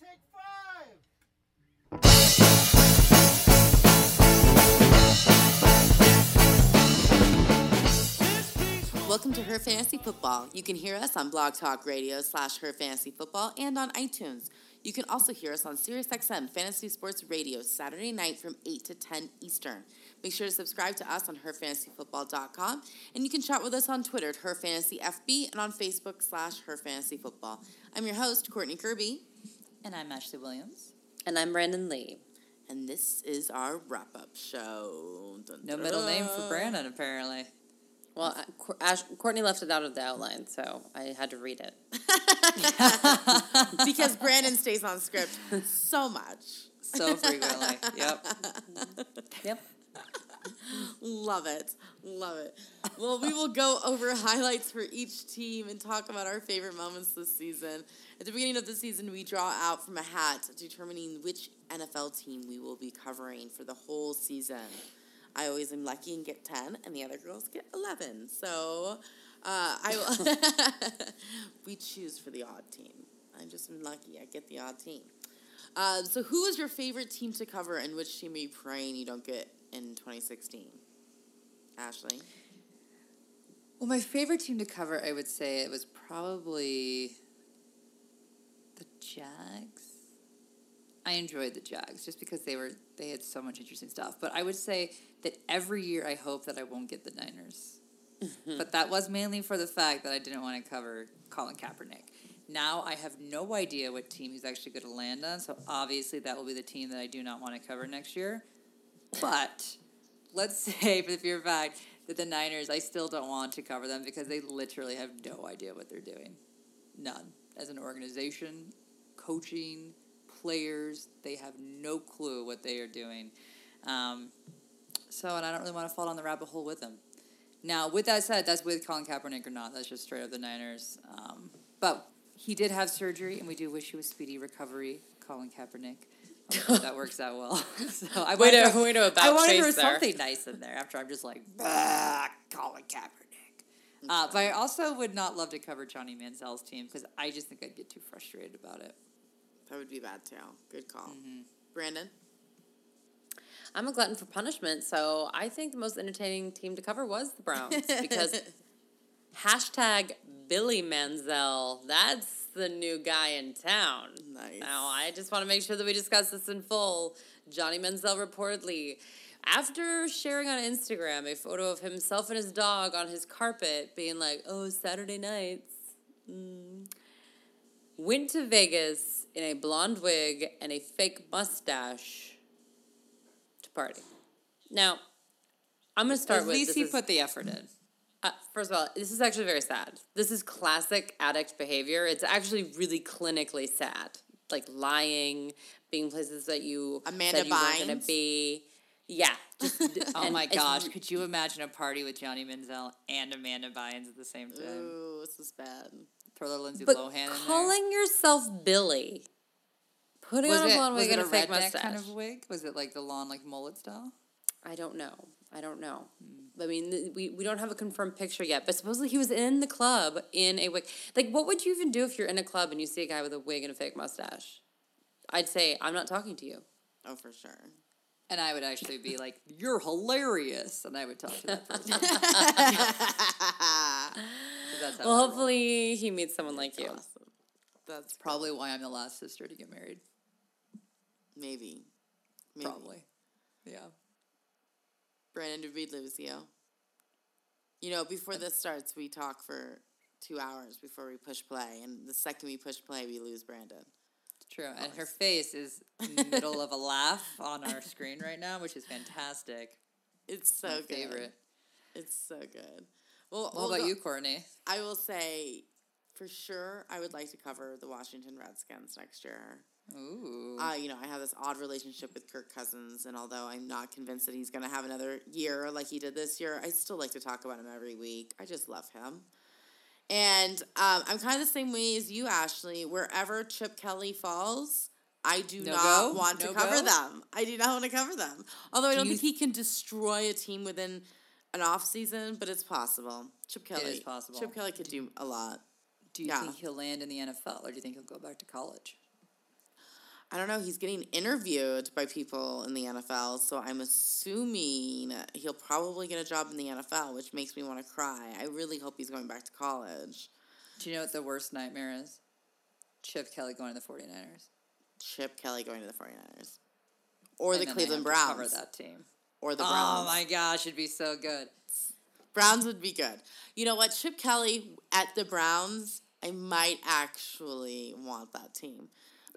take five. Welcome to Her Fantasy Football. You can hear us on Blog Talk Radio slash Her Fantasy Football and on iTunes. You can also hear us on SiriusXM Fantasy Sports Radio Saturday night from 8 to 10 Eastern. Make sure to subscribe to us on herfantasyfootball.com and you can chat with us on Twitter at Her Fantasy FB and on Facebook slash Her Fantasy Football. I'm your host, Courtney Kirby, And I'm Ashley Williams. And I'm Brandon Lee. and this is our wrap up show. Dun, No dun, middle name for. Brandon, apparently. Well, uh, Ash, Courtney left it out of the outline, so I had to read it. because Brandon stays on script so much. So frequently. yep. Yep. Love it. Love it. Well, we will go over highlights for each team and talk about our favorite moments this season. At the beginning of the season, we draw out from a hat determining which NFL team we will be covering for the whole season. I always am lucky and get 10, and the other girls get 11. So uh, I we choose for the odd team. I'm just lucky. I get the odd team. Uh, so, who is your favorite team to cover, and which team are you praying you don't get in 2016? Ashley. Well, my favorite team to cover, I would say it was probably Jags. I enjoyed the Jags just because they were they had so much interesting stuff. But I would say that every year I hope that I won't get the Niners. Mm-hmm. but that was mainly for the fact that I didn't want to cover Colin Kaepernick. Now I have no idea what team he's actually going to land on, so obviously that will be the team that I do not want to cover next year. But let's say, for the fear of fact, that the Niners, I still don't want to cover them because they literally have no idea what they're doing. None. As an organization, coaching, players, they have no clue what they are doing. Um, so, and I don't really want to fall down the rabbit hole with them. Now, with that said, that's with Colin Kaepernick or not. That's just straight up the Niners. Um, but he did have surgery, and we do wish you a speedy recovery, Colin Kaepernick. That works out well. so I wanted to- way to I wanted there. something nice in there after I'm just like, Colin Kaepernick. Uh, but I also would not love to cover Johnny Manziel's team because I just think I'd get too frustrated about it. That would be bad too. Good call. Mm-hmm. Brandon? I'm a glutton for punishment, so I think the most entertaining team to cover was the Browns because hashtag Billy Manziel. That's the new guy in town. Nice. Now, I just want to make sure that we discuss this in full. Johnny Manziel reportedly, after sharing on Instagram a photo of himself and his dog on his carpet, being like, oh, Saturday nights, mm, went to Vegas in a blonde wig and a fake mustache to party. Now, I'm going to start At with least he is- put the effort in. uh, first of all, this is actually very sad. This is classic addict behavior. It's actually really clinically sad. Like lying, being places that you Amanda said you weren't gonna Bynes? be. Yeah. Just, Oh my gosh, could you imagine a party with Johnny Manziel and Amanda Bynes at the same time? Ooh, this is bad. Throw the Lindsay But Lohan in there. calling yourself Billy, putting was on a blonde wig and a a fake mustache. kind of wig? Was it like the lawn like mullet style? I don't know. I don't know. Hmm. I mean, th- we, we don't have a confirmed picture yet, but supposedly he was in the club in a wig. Like, what would you even do if you're in a club and you see a guy with a wig and a fake mustache? I'd say, I'm not talking to you. Oh, for sure. And I would actually be like, "You're hilarious," and I would talk to that person. 'Cause that's how Well, I roll. hopefully he meets someone like you. Awesome. That's probably why I'm the last sister to get married. maybe. maybe. Probably, yeah. Brandon, did we lose you? You know, before this starts, we talk for two hours before we push play, and the second we push play, we lose Brandon. True, and her face is in the middle of a laugh on our screen right now, which is fantastic. It's so My good. favorite. It's so good. Well, What we'll about go- you, Courtney? I will say, for sure, I would like to cover the Washington Redskins next year. Ooh, Uh, you know, I have this odd relationship with Kirk Cousins, and although I'm not convinced that he's going to have another year like he did this year, I still like to talk about him every week. I just love him. And um, I'm kind of the same way as you, Ashley. Wherever Chip Kelly falls, I do No not go? want to cover go? them. I do not want to cover them. Although I Do don't you think he can destroy a team within an off season, but it's possible. Chip Kelly is possible. Chip Kelly could do a lot. do you yeah. think he'll land in the NFL, or do you think he'll go back to college? I don't know. He's getting interviewed by people in the NFL, so I'm assuming he'll probably get a job in the NFL, which makes me want to cry. I really hope he's going back to college. Do you know what the worst nightmare is? Chip Kelly going to the 49ers. Chip Kelly going to the 49ers. Or And the Cleveland Browns. Cover that team. Or the Oh Browns. my gosh, it'd be so good. Browns would be good. You know what? Chip Kelly at the Browns, I might actually want that team.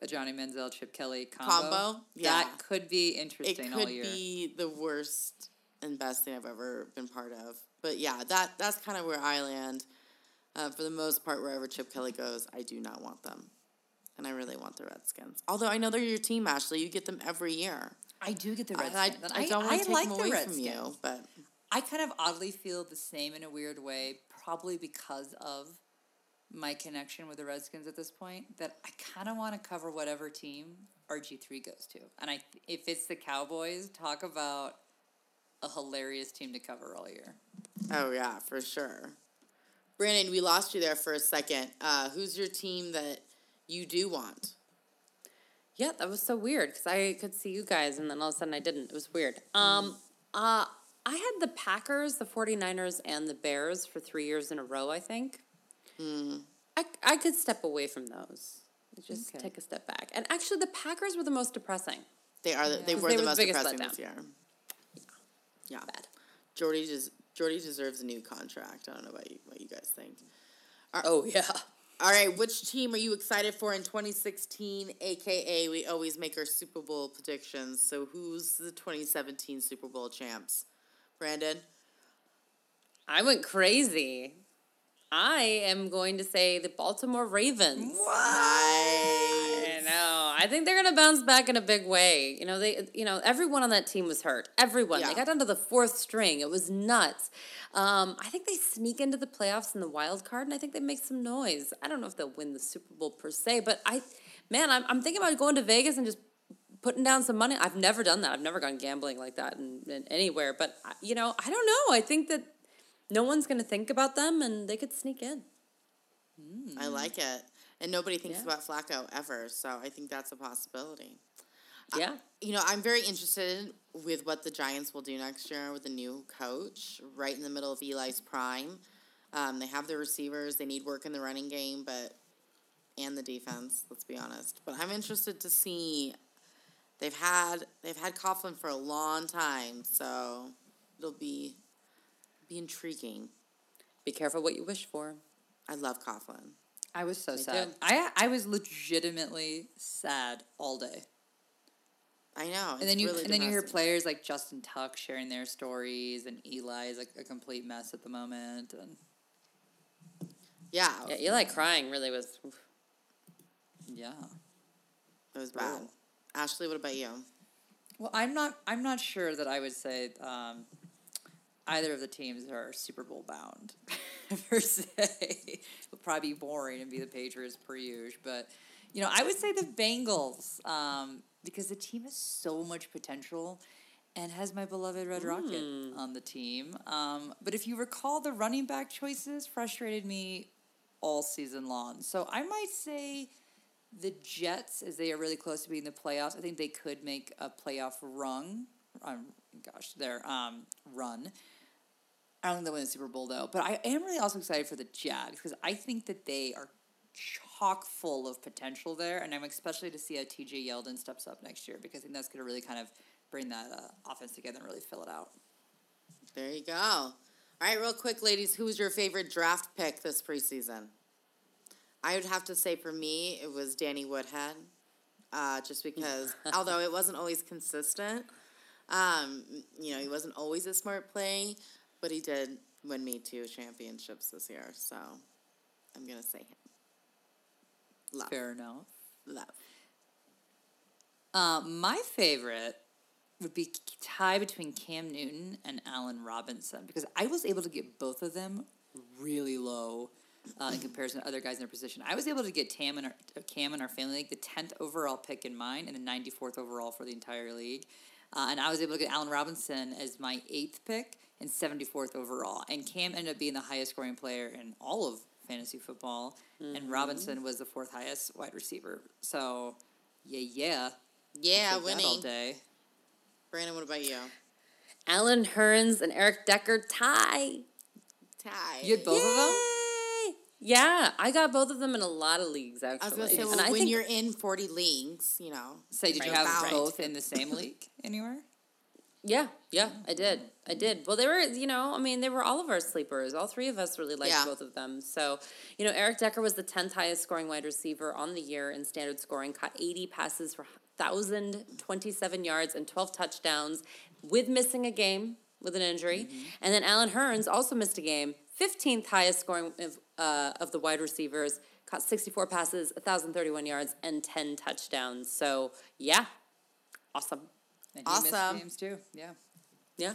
A Johnny Manziel, Chip Kelly combo. Combo? Yeah. That could be It interesting all could year. be the worst and best thing I've ever been part of. But yeah, that that's kind of where I land. Uh, for the most part, wherever Chip Kelly goes, I do not want them. And I really want the Redskins. Although I know they're your team, Ashley. You get them every year. I do get the Redskins. I, and I don't want to take like them the away Redskins. from you, but I kind of oddly feel the same in a weird way, probably because of my connection with the Redskins at this point. That I kind of want to cover whatever team RG three goes to, and I if it's the Cowboys, talk about a hilarious team to cover all year. Oh yeah, for sure. Brandon, we lost you there for a second. Uh, who's your team that you do want? Yeah, that was so weird because I could see you guys and then all of a sudden I didn't. It was weird. Um, uh, I had the Packers, the 49ers, and the Bears for three years in a row, I think. I, I could step away from those. Just Okay. take a step back. And actually, the Packers were the most depressing. They are. The, They were They the were most biggest depressing letdown. this year. Yeah. Bad. Jordy des- Jordy deserves a new contract. I don't know about you, what you guys think. Oh, yeah. All right, which team are you excited for in 2016? AKA, we always make our Super Bowl predictions. So, who's the 2017 Super Bowl champs? Brandon? I went crazy. I am going to say the Baltimore Ravens. Nice. I know. I think they're gonna bounce back in a big way. You know, they you know, everyone on that team was hurt. Everyone. Yeah. They got down to the fourth string. It was nuts. Um, I think they sneak into the playoffs in the wild card and I think they make some noise. I don't know if they'll win the Super Bowl per se, but I man, I'm I'm thinking about going to Vegas and just putting down some money. I've never done that. I've never gone gambling like that in, in anywhere. But I- you know, I don't know. I think that no one's gonna think about them and they could sneak in. I like it. And nobody thinks Yeah. about Flacco ever. So, I think that's a possibility. Yeah. You know, I'm very interested with what the Giants will do next year with the new coach, right in the middle of Eli's prime. Um, they have the receivers. They need work in the running game, but and the defense. Let's be honest. But I'm interested to see. They've had they've had Coughlin for a long time, so it'll be be intriguing. Be careful what you wish for. I love Coughlin. I was so Me sad. too. I I was legitimately sad all day. I know. And then you really and then you hear players like Justin Tuck sharing their stories, and Eli is like a complete mess at the moment. And Yeah, Yeah, Eli crying really was. oof. yeah, it was bad. Brutal. Ashley, what about you? well, I'm not I'm not sure that I would say um, either of the teams are Super Bowl bound per se. it would probably be boring and be the Patriots per usual, but you know I would say the Bengals um, because the team has so much potential. And has my beloved Red Rocket on the team. Um, but if you recall, the running back choices frustrated me all season long. So I might say the Jets, as they are really close to being in the playoffs, I think they could make a playoff run. Um, gosh, their um, run. I don't think they'll win the Super Bowl though, but I am really also excited for the Jags because I think that they are chock full of potential there, and I'm especially to see how TJ Yeldon steps up next year because I think that's going to really kind of bring that uh, offense together and really fill it out. There you go. All right, real quick, ladies, who was your favorite draft pick this preseason? I would have to say for me, it was Danny Woodhead, uh, just because, although it wasn't always consistent, um, you know, he wasn't always a smart play, but he did win me two championships this year. So I'm going to say him. Love. Fair enough. Love. Uh, my favorite would be tie between Cam Newton and Allen Robinson because I was able to get both of them really low uh, in comparison to other guys in their position. I was able to get Tam and our, Cam in our family league, the tenth overall pick in mine, and the ninety fourth overall for the entire league. Uh, and I was able to get Allen Robinson as my eighth pick and seventy fourth overall. And Cam ended up being the highest scoring player in all of fantasy football, and mm-hmm. Robinson was the fourth highest wide receiver. So Yeah, yeah. Yeah, Take that all day. Brandon, what about you? Allen Hurns and Eric Decker tie. Ty. You had both of them? Yeah, I got both of them in a lot of leagues I was actually. gonna say, well, I when think- you're in 40 leagues, you know. Say, did you have Right. both in the same league anywhere? Yeah, yeah, I did. I did. Well, they were, you know, I mean, they were all of our sleepers. All three of us really liked Yeah. both of them. So, you know, Eric Decker was the 10th highest scoring wide receiver on the year in standard scoring, caught 80 passes for 1,027 yards and 12 touchdowns with missing a game with an injury. And then Allen Hurns also missed a game, 15th highest scoring of, uh, of the wide receivers, caught 64 passes, 1,031 yards, and 10 touchdowns. So, yeah, awesome. And he missed Awesome. games too. Yeah. Yeah.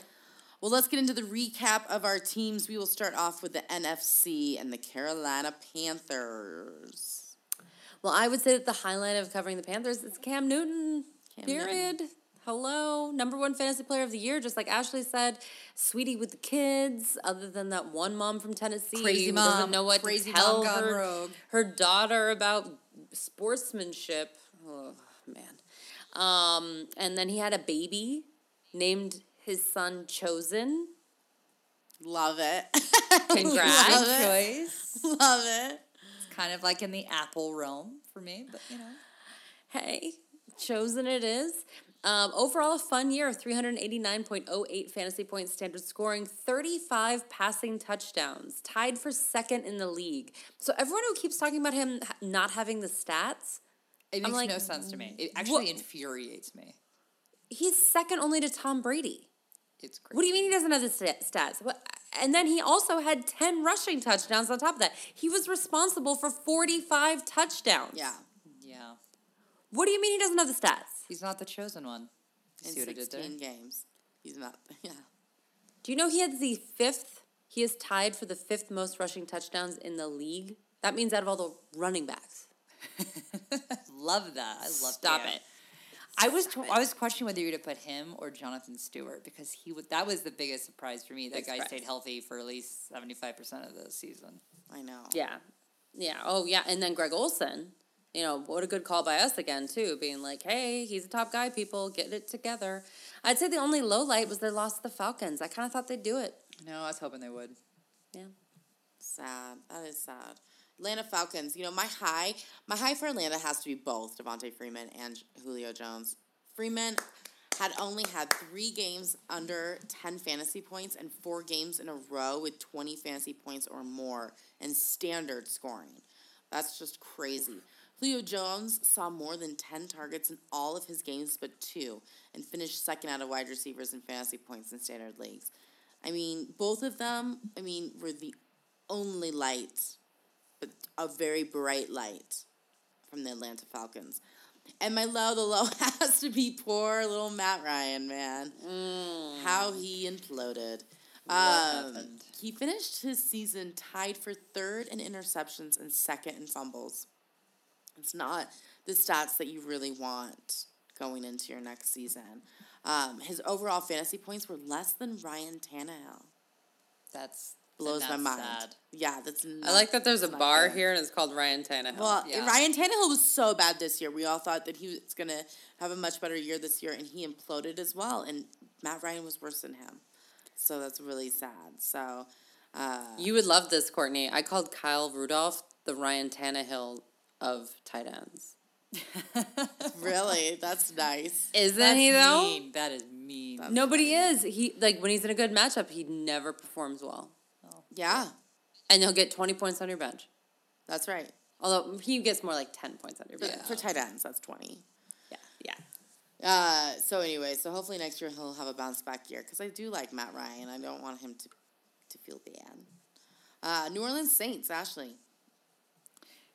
Well, let's get into the recap of our teams. We will start off with the NFC and the Carolina Panthers. Well, I would say that the highlight of covering the Panthers is Cam Newton. Cam period. Hello, number one fantasy player of the year, just like Ashley said. Sweetie with the kids. Other than that one mom from Tennessee Crazy who mom. doesn't know what Crazy to tell her, rogue. her daughter about sportsmanship. Oh man. Um, and then he had a baby named his son Chosen. Love it. Congrats. Love Good it. choice. Love it. It's kind of like in the Apple realm for me, but you know. Hey, chosen it is. Um, overall, a fun year 389.08 fantasy points standard scoring, 35 passing touchdowns, tied for second in the league. So, everyone who keeps talking about him not having the stats, It I'm makes like, no sense to me. It actually what- infuriates me. he's second only to Tom Brady. It's crazy. What do you mean he doesn't have the stats? What? And then he also had 10 rushing touchdowns on top of that. He was responsible for 45 touchdowns. Yeah. Yeah. What do you mean he doesn't have the stats? He's not the chosen one. You In see what I did there? 16 games. He's not. Yeah. Do you know he had the fifth? He is tied for the fifth most rushing touchdowns in the league. That means out of all the running backs. Love that. I love that. Stop Cam. it. I was t- I was questioning whether you'd have put him or Jonathan Stewart because he would that was the biggest surprise for me. That Big guy stayed healthy for at least seventy five percent of the season. I know. Yeah. Yeah. Oh, yeah. And then Greg Olsen. You know, what a good call by us again, too, being like, hey, he's a top guy, people, get it together. I'd say the only low light was their loss to the Falcons. I kind of thought they'd do it. No, I was hoping they would. Yeah. Sad. That is sad. Atlanta Falcons. You know, my high, my high for Atlanta has to be both Devonta Freeman and Julio Jones. Freeman had only had three games under ten fantasy points and four games in a row with twenty fantasy points or more in standard scoring. That's just crazy. Julio Jones saw more than 10 targets in all of his games but two and finished second out of wide receivers in fantasy points in standard leagues. I mean, both of them, I mean, were the only light, but a very bright light from the Atlanta Falcons. And my low, the low has to be poor little Matt Ryan, man. How he imploded. Um, he finished his season tied for third in interceptions and second in fumbles. It's not the stats that you really want going into your next season. Um, his overall fantasy points were less than Ryan Tannehill. That's Blows my mind. Sad. Yeah, that's. Not, I like that there's a bar good. here and it's called Ryan Tannehill. Well, Yeah. Ryan Tannehill was so bad this year. We all thought that he was going to have a much better year this year, and he imploded as well. And Matt Ryan was worse than him. So that's really sad. So, uh, you would love this, Courtney. I called Kyle Rudolph the Ryan Tannehill of tight ends. really, that's nice. Isn't That's he though? mean. That is mean. That's Nobody is. He like when he's in a good matchup, he never performs well, Yeah, and he'll get twenty points on your bench. that's right. Although he gets more like ten points on your For, bench. for tight ends, that's 20. Yeah, yeah. Uh, so anyway, so hopefully next year he'll have a bounce back year because I do like Matt Ryan. I don't want him to to feel bad. Uh, New Orleans Saints, Ashley.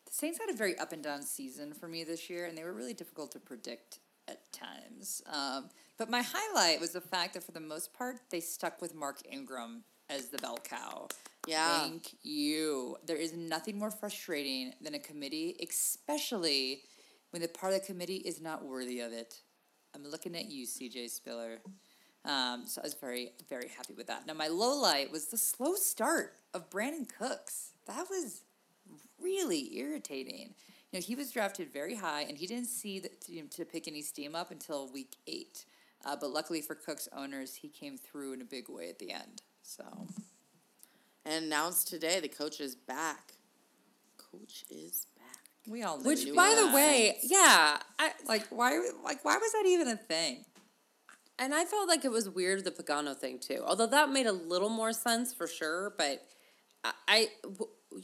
The Saints had a very up and down season for me this year, and they were really difficult to predict at times. Um, but my highlight was the fact that for the most part, they stuck with Mark Ingram as the bell cow. Yeah. Thank you. There is nothing more frustrating than a committee, especially when the part of the committee is not worthy of it. I'm looking at you, CJ Spiller. Um, so I was very, very happy with that. Now, my low light was the slow start of Brandin Cooks. That was really irritating. you know, he was drafted very high, and he didn't see the, to, to pick any steam up until week eight. Uh, but luckily for Cook's owners, he came through in a big way at the end. So And announced today the coach is back. Coach is back. we all knew Which, he by was. the way, yeah, I, like why like why was that even a thing? and I felt like it was weird the Pagano thing too. Although that made a little more sense for sure, but I,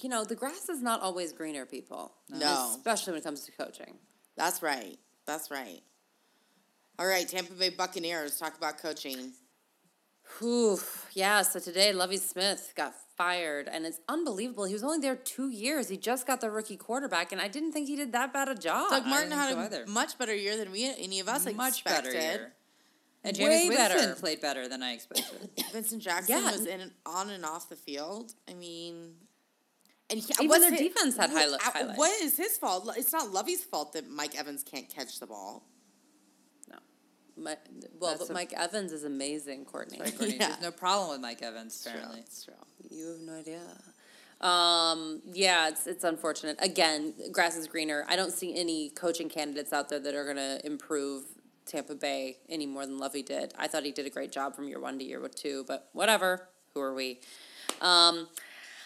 you know, the grass is not always greener, people. No. especially when it comes to coaching. That's right. That's right. All right, Tampa Bay Buccaneers. Talk about coaching. Whew. Yeah, so today Lovie Smith got fired, and it's unbelievable. He was only there two years. He just got the rookie quarterback, and I didn't think he did that bad a job. Doug Martin had a either. much better year than we any of us Much expected. better year. And Way Jameis Winston better. played better than I expected. Vincent Jackson Yeah. was in and on and off the field. I mean, and he, Even their hi- defense had uh, highlights. What is his fault? It's not Lovie's fault that Mike Evans can't catch the ball. My, well, That's but a- Mike Evans is amazing, Courtney. Courtney, Yeah. There's no problem with Mike Evans, It's true. It's true. You have no idea. Um, yeah, it's it's unfortunate. Again, grass is greener. I don't see any coaching candidates out there that are going to improve Tampa Bay any more than Lovie did. I thought he did a great job from year one to year two, but whatever. Who are we? Um,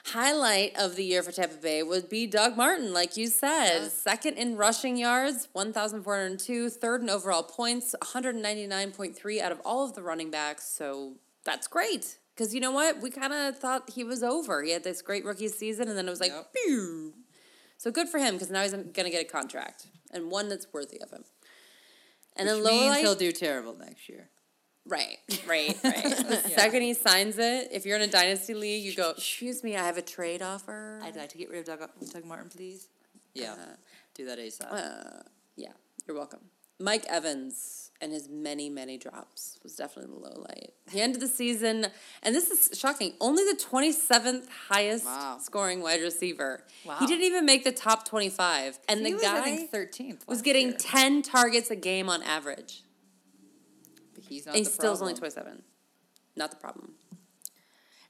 highlight of the year for Tampa Bay would be Doug Martin, like you said. Second in rushing yards, 1,402. Third in overall points, 199.3 out of all of the running backs. So that's great. Because you know what? We kind of thought he was over. He had this great rookie season, and then it was like, Yep. pew. So good for him, because now he's going to get a contract, and one that's worthy of him. And then Which lower means light, he'll do terrible next year. Right, right, right. The second he signs it, if you're in a dynasty league, you go, "Excuse me, I have a trade offer." I'd like to get rid of Doug, Doug Martin, please. Yeah, do that ASAP. Uh, yeah, you're welcome. Mike Evans and his many, many drops was definitely the low light. He ended the season, and this is shocking, only the 27th highest Wow. scoring wide receiver. Wow. He didn't even make the top 25. And he the was, guy think, 13th. was getting year. 10 targets a game on average. But he's not And he the still is only 27. Not the problem.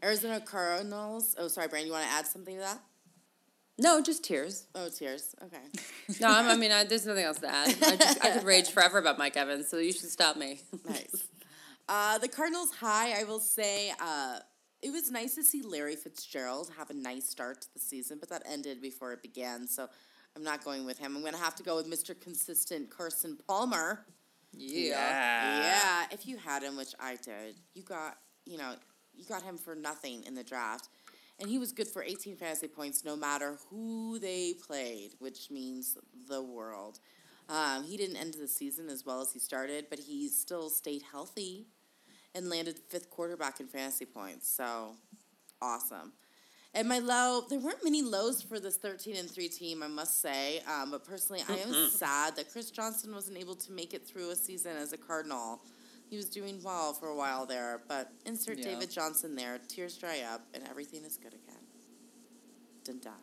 Arizona Cardinals. Oh, sorry, Brandon. You want to add something to that? No, just tears. Oh, tears. Okay. No, I'm, I mean, I, there's nothing else to add. I, just, I could rage forever about Mike Evans, so you should stop me. nice. Uh, the Cardinals high, I will say, uh, it was nice to see Larry Fitzgerald have a nice start to the season, but that ended before it began. So I'm not going with him. I'm going to have to go with Mr. Consistent Carson Palmer. Yeah. Yeah, if you had him, which I did, you got you know you got him for nothing in the draft, and he was good for 18 fantasy points no matter who they played, which means the world. Um, he didn't end the season as well as he started, but he still stayed healthy and landed fifth quarterback in fantasy points. So awesome. And my low, there weren't many lows for this 13 and 3 team, I must say. Um, but personally, I am sad that Chris Johnson wasn't able to make it through a season as a Cardinal. He was doing well for a while there, but insert Yeah. David Johnson there, tears dry up, and everything is good again. Dun dun.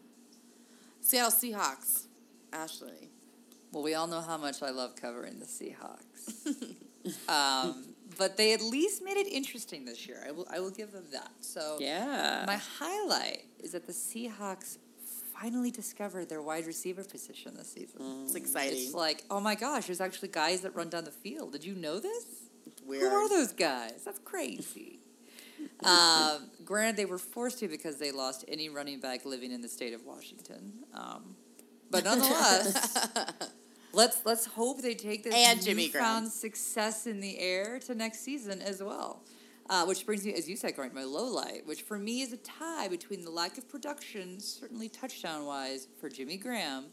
Seattle Seahawks. Ashley. Well, we all know how much I love covering the Seahawks. um, but they at least made it interesting this year. I will, I will give them that. So Yeah. my highlight is that the Seahawks finally discovered their wide receiver position this season. It's exciting. It's like, oh my gosh, there's actually guys that run down the field. Did you know this? Weird. Who are those guys? That's crazy. um, granted, they were forced to because they lost any running back living in the state of Washington. Um, but nonetheless, let's let's hope they take this And Jimmy newfound success in the air to next season as well. Uh, which brings me, as you said, Grant, my low light, which for me is a tie between the lack of production, certainly touchdown wise, for Jimmy Graham.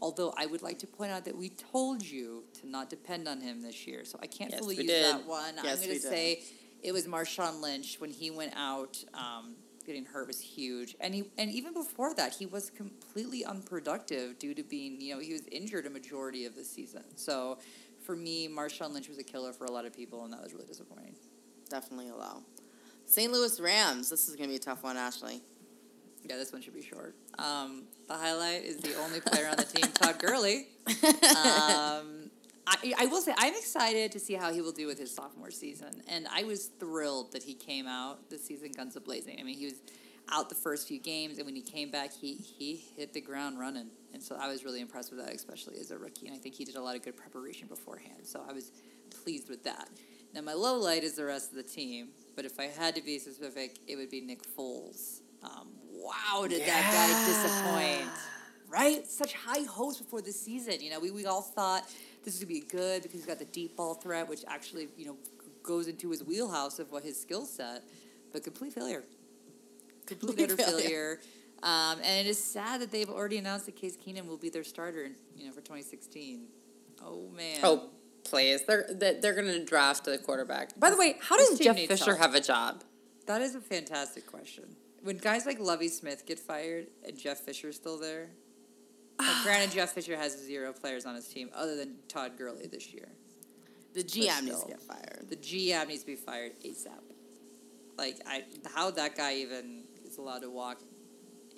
Although I would like to point out that we told you to not depend on him this year, so I can't Yes, fully use did. that one. Yes, I'm going to say it was Marshawn Lynch when he went out. Um, getting hurt was huge, and he and even before that, he was completely unproductive due to being you know he was injured a majority of the season. So for me, Marshawn Lynch was a killer for a lot of people, and that was really disappointing. Definitely a low. St. Louis Rams. This is going to be a tough one, Ashley. Yeah, this one should be short. Um, the highlight is the only player on the team, Todd Gurley. Um, I, I will say I'm excited to see how he will do with his sophomore season, and I was thrilled that he came out this season guns a blazing. I mean, he was. out the first few games, and when he came back, he he hit the ground running, and so I was really impressed with that, especially as a rookie. And I think he did a lot of good preparation beforehand, so I was pleased with that. Now my low light is the rest of the team, but if I had to be specific, it would be Nick Foles. Um, wow, did that guy disappoint? Right, such high hopes before the season. You know, we, we all thought this was gonna be good because he's got the deep ball threat, which actually you know goes into his wheelhouse of what his skill set, but complete failure. Complete Complete utter failure. failure. Um, and it is sad that they've already announced that Case Keenum will be their starter, you know, for 2016. Oh man. Oh, please. They're they're, they're going to draft a quarterback. By the way, how This does Jeff Fisher help. have a job? That is a fantastic question. When guys like Lovie Smith get fired and Jeff Fisher's still there, like, granted, Jeff Fisher has zero players on his team other than Todd Gurley this year. The GM needs to get fired. The GM needs to be fired ASAP. Like, I how that guy even is allowed to walk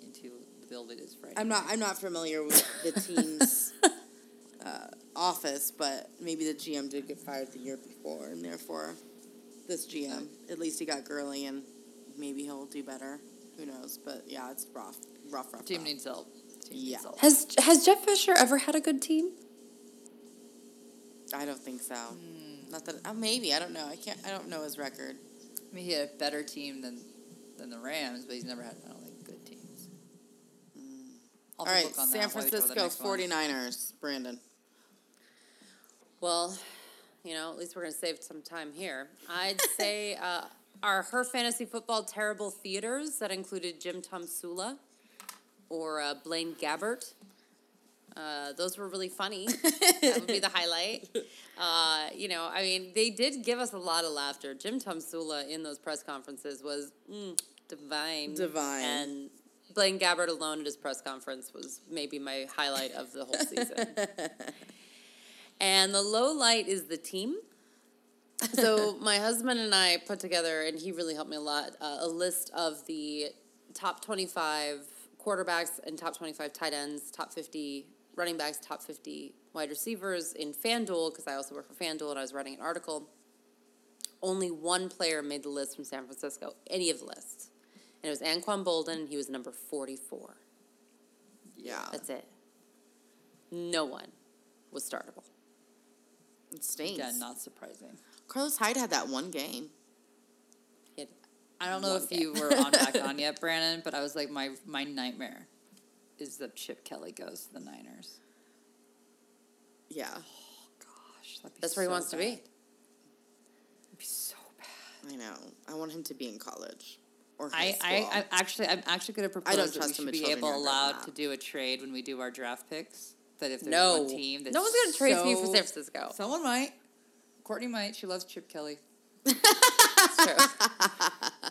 into the building is frightening. I'm not. I'm not familiar with the team's uh, office, but maybe the GM did get fired the year before, and therefore, this GM at least he got Gurley, and maybe he'll do better. Who knows? But yeah, it's rough, rough, rough. Team rough. needs help. Team Yeah. needs. Has has Jeff Fisher ever had a good team? I don't think so. Hmm. Not that. Uh, maybe I don't know. I can't. I don't know his record. I mean, he had a better team than than the Rams, but he's never had, I don't think, good teams. I'll All have to right, look on San that while we talk about the Francisco next one. 49ers. Brandon. Well, you know, at least we're going to save some time here. I'd say uh, our Her Fantasy Football Terrible Theaters that included Jim Tomsula or uh, Blaine Gabbert. Uh, those were really funny. that would be the highlight. Uh, you know, I mean, they did give us a lot of laughter. Jim Tomsula in those press conferences was mm, divine. Divine. And Blaine Gabbert alone at his press conference was maybe my highlight of the whole season. And the low light is the team. so my husband and I put together, and he really helped me a lot, uh, a list of the top 25 quarterbacks and top 25 tight ends, top 50 running backs, top 50 wide receivers in FanDuel, because I also work for FanDuel and I was writing an article. Only one player made the list from San Francisco, any of the lists. And it was Anquan Boldin, and he was number 44. Yeah, That's it. No one was startable. it stinks. Again, not surprising. Carlos Hyde had that one game. He I don't know if you were on back on yet, Brandon, but I was like, my my nightmare is that Chip Kelly goes to the Niners. Yeah, oh, Gosh, that'd be That's where he so wants to be. It'd be so bad. I know. I want him to be in college or high I, I, I, actually, I'm actually going to propose don't that we trust him should be able allowed to do a trade when we do our draft picks. That if there's No. one team that's No one's gonna trade me for San Francisco. Someone might. Courtney might. She loves Chip Kelly. That's true.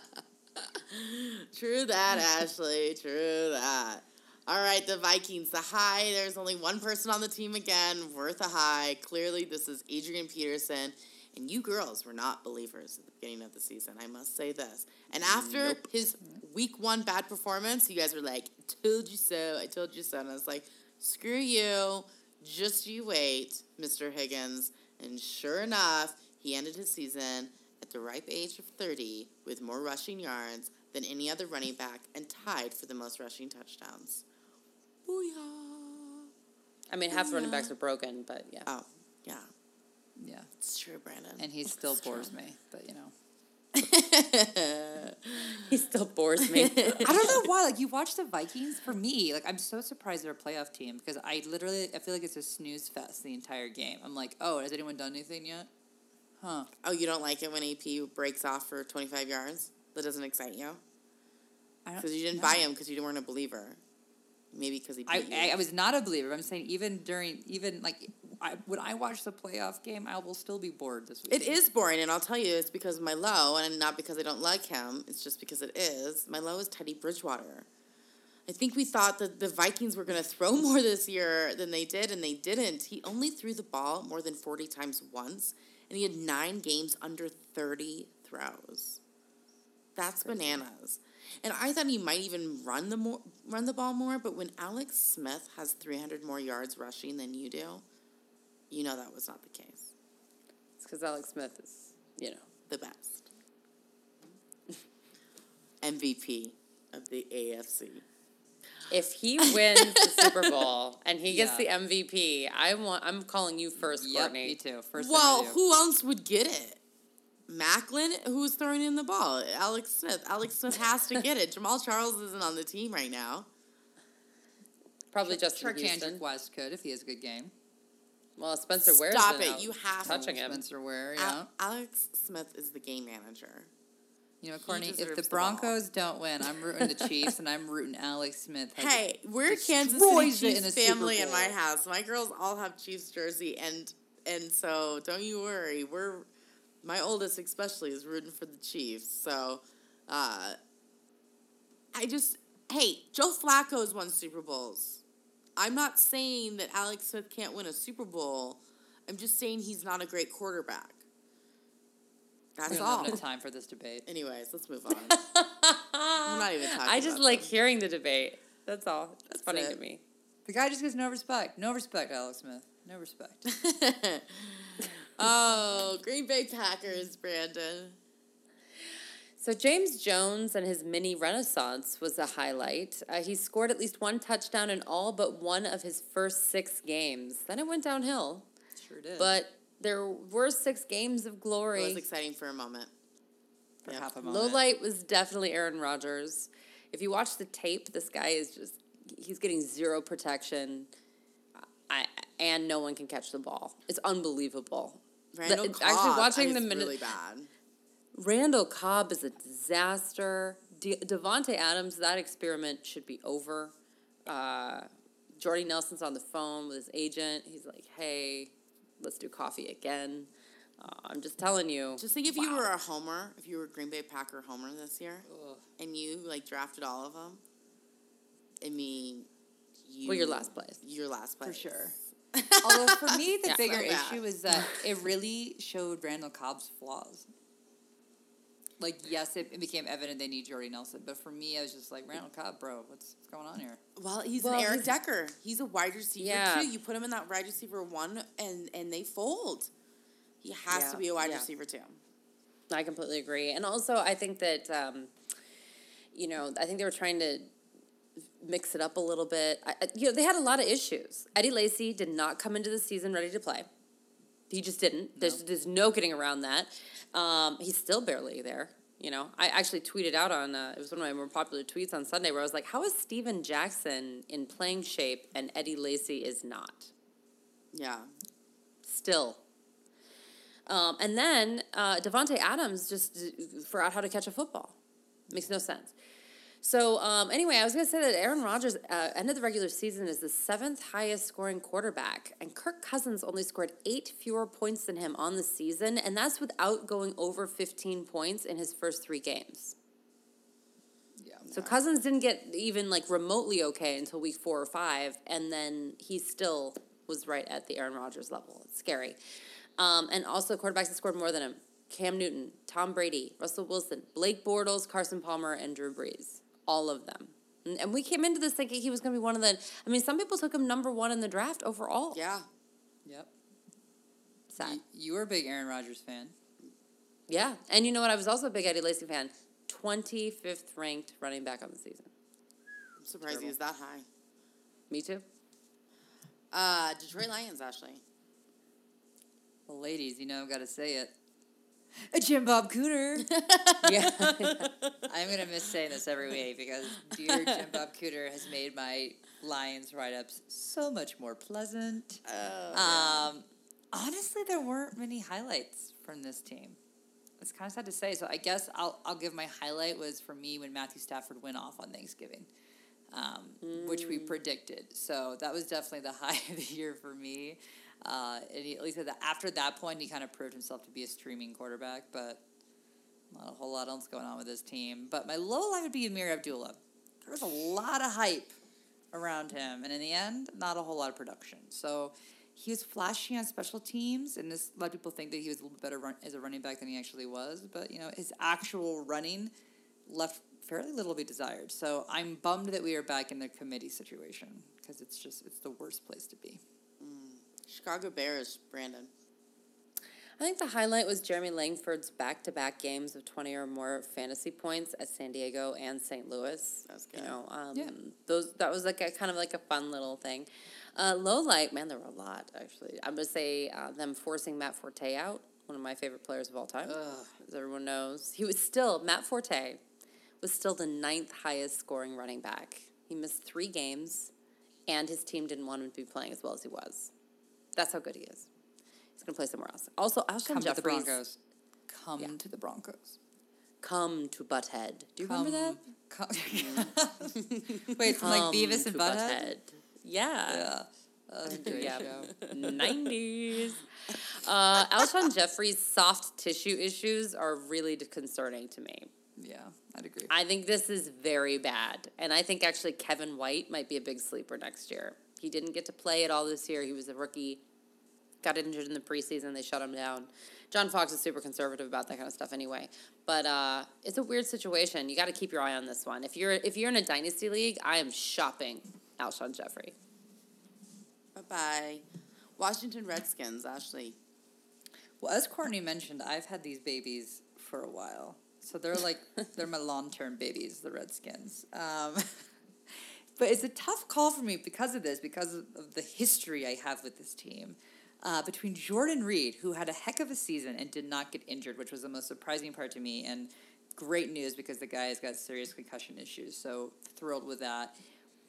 True that, Ashley. True that. All right, the Vikings, the high. There's only one person on the team again, worth a high. Clearly, this is Adrian Peterson. And you girls were not believers at the beginning of the season. I must say this. And mm, after his week one bad performance, you guys were like, told you so. I told you so. And I was like, screw you. Just you wait, Mr. Higgins. And sure enough, he ended his season at the ripe age of 30 with more rushing yards than any other running back and tied for the most rushing touchdowns. Booyah. I mean, half the running backs are broken, but yeah. Oh, yeah. Yeah. It's true, Brandon. And he still It's true. bores me, but you know. He still bores me. I don't know why. Like you watch the Vikings. For me, like I'm so surprised they're a playoff team because I literally I feel like it's a snooze fest the entire game. I'm like, oh, has anyone done anything yet? Huh? Oh, you don't like it when AP breaks off for 25 yards? That doesn't excite you? Because you didn't no. buy him because you weren't a believer. Maybe because he beat I, you. I I was not a believer. I'm saying even during even like I, when I watch the playoff game, I will still be bored this week. It is boring, and I'll tell you, it's because of my low, and not because I don't like him. It's just because it is. My low is Teddy Bridgewater. I think we thought that the Vikings were going to throw more this year than they did, and they didn't. He only threw the ball more than 40 times once, and he had nine games under 30 throws. That's bananas. And I thought he might even run the more, run the ball more, but when Alex Smith has 300 more yards rushing than you do, you know that was not the case. It's because Alex Smith is, you know. the best. MVP. of the AFC. If he wins the Super Bowl and he gets Yeah. the MVP, I want. I'm calling you first, Yep, Courtney. me too. First well, who else would get it? Maclin, who's throwing in the ball? Alex Smith. Alex Smith has to get it. Jamaal Charles isn't on the team right now. Probably Justin Houston. Charcandrick West could if he has a good game. Well, Spencer Ware's Stop it. You have touching him. Spencer Ware, Al- yeah. Alex Smith is the game manager. you know, Courtney, if deserves the the. Broncos don't win, I'm rooting the Chiefs and I'm rooting Alex Smith. Hey, we're Kansas City destroys in Chiefs the Super family in my house. My girls all have Chiefs jersey, and and so don't you worry. We're my oldest especially is rooting for the Chiefs. So, uh, I just hey, Joe Flacco's won Super Bowls. I'm not saying that Alex Smith can't win a Super Bowl. I'm just saying he's not a great quarterback. That's don't all. have enough time for this debate. Anyways, let's move on. I'm not even talking. I just about like this. hearing the debate. That's all. That's That's funny it. to me. The guy just gets no respect. No respect, Alex Smith. No respect. oh, Green Bay Packers, Brandon. So James Jones and his mini renaissance was a highlight. Uh, he scored at least one touchdown in all but one of his first six games. Then it went downhill, Sure did. but there were six games of glory. It was exciting for a moment. for yeah. half a Low light was definitely Aaron Rodgers. If you watch the tape, this guy is just he's getting zero protection. I, and no one can catch the ball. It's unbelievable. Randall The- Cobb, actually watching the minute- really bad. Randall Cobb is a disaster. De- Davante Adams, that experiment should be over. Uh, Jordy Nelson's on the phone with his agent. He's like, "Hey, let's do coffee again." Uh, I'm just telling you. Just think if you were a homer, if you were a Green Bay Packer homer this year, Ugh. and you like drafted all of them. I mean, you. Well, your last place. Your last place. For sure. Although for me, the Yeah. bigger So bad. issue is that it really showed Randall Cobb's flaws. Like, yes, it, it became evident they need Jordy Nelson, but for me, I was just like, Randall Cobb, bro, what's, what's going on here? Well, he's Well, an Eric he's- Decker. He's a wide receiver Yeah. too. You put him in that wide receiver one, and and they fold. He has Yeah, to be a wide yeah. receiver too. I completely agree. And also, I think that, um, you know, I think they were trying to mix it up a little bit. I, you know, they had a lot of issues. Eddie Lacy did not come into the season ready to play. He just didn't. There's, there's no getting around that. Um, he's still barely there. You know, I actually tweeted out on uh, it was one of my more popular tweets on Sunday where I was like, "How is Steven Jackson in playing shape and Eddie Lacy is not?" Yeah. still. Um, and then uh, Davante Adams just forgot how to catch a football. Makes no sense. So um, anyway, I was going to say that Aaron Rodgers uh, ended the regular season as the seventh highest scoring quarterback, and Kirk Cousins only scored eight fewer points than him on the season, and that's without going over fifteen points in his first three games. Yeah. So Cousins didn't get even like remotely okay until week four or five, and then he still was right at the Aaron Rodgers level. It's scary. Um, and also quarterbacks that scored more than him: Cam Newton, Tom Brady, Russell Wilson, Blake Bortles, Carson Palmer, and Drew Brees. All of them. And, and we came into this thinking he was going to be one of the. I mean, some people took him number one in the draft overall. Yeah. Yep. Sad. You, you were a big Aaron Rodgers fan. Yeah. And you know what? I was also a big Eddie Lacy fan. 25th ranked running back on the season. I'm surprised he was that high. Me too. Uh, Detroit Lions, Ashley. Well, ladies, you know, I've got to say it. A Jim Bob Cooter. Yeah. I'm going to miss saying this every week because dear Jim Bob Cooter has made my Lions write ups so much more pleasant. Oh, Um, honestly, there weren't many highlights from this team. It's kind of sad to say. So I guess I'll I'll give my highlight was for me when Matthew Stafford went off on Thanksgiving, um, which we predicted. So that was definitely the high of the year for me. Uh, and he, at least the, after that point, he kind of proved himself to be a streaming quarterback, but not a whole lot else going on with his team. But my low line would be Ameer Abdullah. There was a lot of hype around him, and in the end, not a whole lot of production. So he was flashy on special teams, and this, a lot of people think that he was a little better run, as a running back than he actually was. But you know, his actual running left fairly little to be desired. So I'm bummed that we are back in the committee situation because it's just it's the worst place to be. Chicago Bears, Brandon. I think the highlight was Jeremy Langford's back-to-back games of twenty or more fantasy points at San Diego and St. Louis. That's You know, um, Yeah. those that was like a kind of like a fun little thing. Uh, low light, man, there were a lot actually. I'm gonna say uh, them forcing Matt Forte out, one of my favorite players of all time, as everyone knows. He was still Matt Forte was still the ninth highest scoring running back. He missed three games, and his team didn't want him to be playing as well as he was. That's how good he is. He's gonna play somewhere else. Also, Alshon Come to the Broncos. Come Yeah. to the Broncos. come to Butthead. Do you remember that? Come, Wait, from like Beavis and to Butthead? Yeah. Yeah. That's a great Yeah. show. 90s. Uh, Alshon Jeffery's soft tissue issues are really concerning to me. Yeah, I'd agree. I think this is very bad. And I think actually Kevin White might be a big sleeper next year. He didn't get to play at all this year. He was a rookie, got injured in the preseason. They shut him down. John Fox is super conservative about that kind of stuff anyway. But uh, it's a weird situation. You got to keep your eye on this one. If you're if you're in a dynasty league, I am shopping Alshon Jeffery. Bye bye. Washington Redskins, Ashley. Well, as Courtney mentioned, I've had these babies for a while. So they're like, they're my long term babies, the Redskins. Um, but it's a tough call for me because of this, because of, the history I have with this team. Uh, between Jordan Reed, who had a heck of a season and did not get injured, which was the most surprising part to me, and great news because the guy has got serious concussion issues. So thrilled with that.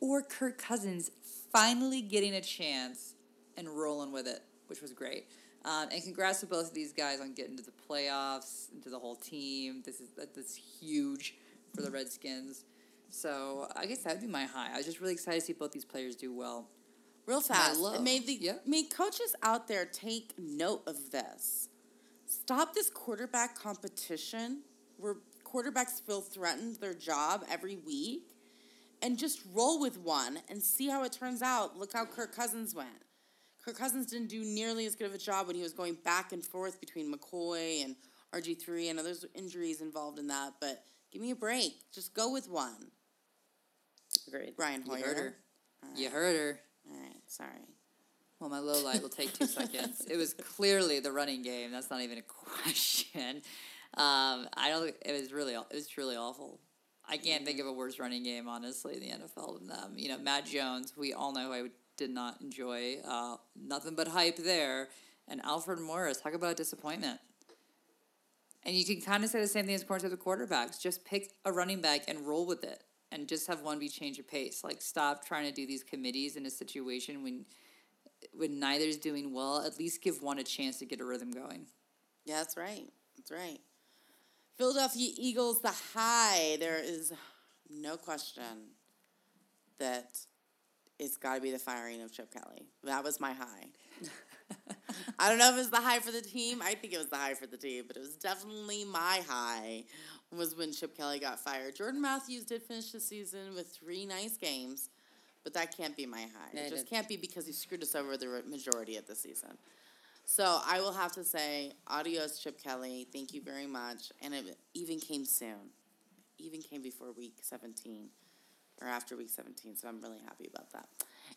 Or Kirk Cousins finally getting a chance and rolling with it, which was great. Um, and congrats to both of these guys on getting to the playoffs and to the whole team. This is that- that's huge for the Redskins. So I guess that would be my high. I was just really excited to see both these players do well. Real fast. It made the Yeah. made coaches out there take note of this. Stop this quarterback competition where quarterbacks feel threatened their job every week and just roll with one and see how it turns out. Look how Kirk Cousins went. Kirk Cousins didn't do nearly as good of a job when he was going back and forth between McCoy and RG3. I know there's injuries involved in that, but give me a break. Just go with one. Agreed. Brian You Hoyer. heard her. You heard her. All right, sorry. Well, my low light will take two seconds. It was clearly the running game. That's not even a question. Um, I don't. It was really. It was truly awful. I can't think of a worse running game, honestly, in the NFL than them. You know, Matt Jones. We all know I did not enjoy. Uh, nothing but hype there. And Alfred Morris. Talk about disappointment. And you can kind of say the same thing as corner to the quarterbacks. Just pick a running back and roll with it, and just have one be change of pace. Like stop trying to do these committees in a situation when when neither's doing well, at least give one a chance to get a rhythm going. Yeah, that's right. That's right. Philadelphia Eagles, the high. There is no question that it's got to be the firing of Chip Kelly. That was my high. I don't know if it was the high for the team. I think it was the high for the team, but it was definitely my high was when Chip Kelly got fired. Jordan Matthews did finish the season with three nice games, but that can't be my high. It just can't be because he screwed us over the majority of the season. So I will have to say, adios, Chip Kelly. Thank you very much. And it even came soon. Even came before week 17 or after week 17. So I'm really happy about that.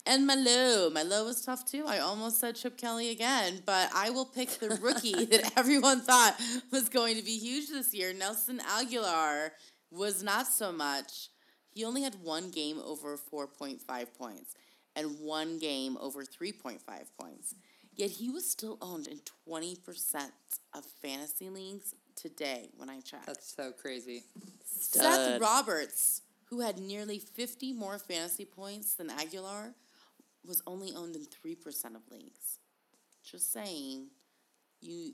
And my low. My low was tough too. I almost said Chip Kelly again, but I will pick the rookie that everyone thought was going to be huge this year. Nelson Agholor was not so much. He only had one game over 4.5 points and one game over 3.5 points. Yet he was still owned in 20% of fantasy leagues today when I checked. That's so crazy. Seth Roberts, who had nearly 50 more fantasy points than Agholor, was only owned in 3% of leagues. Just saying, you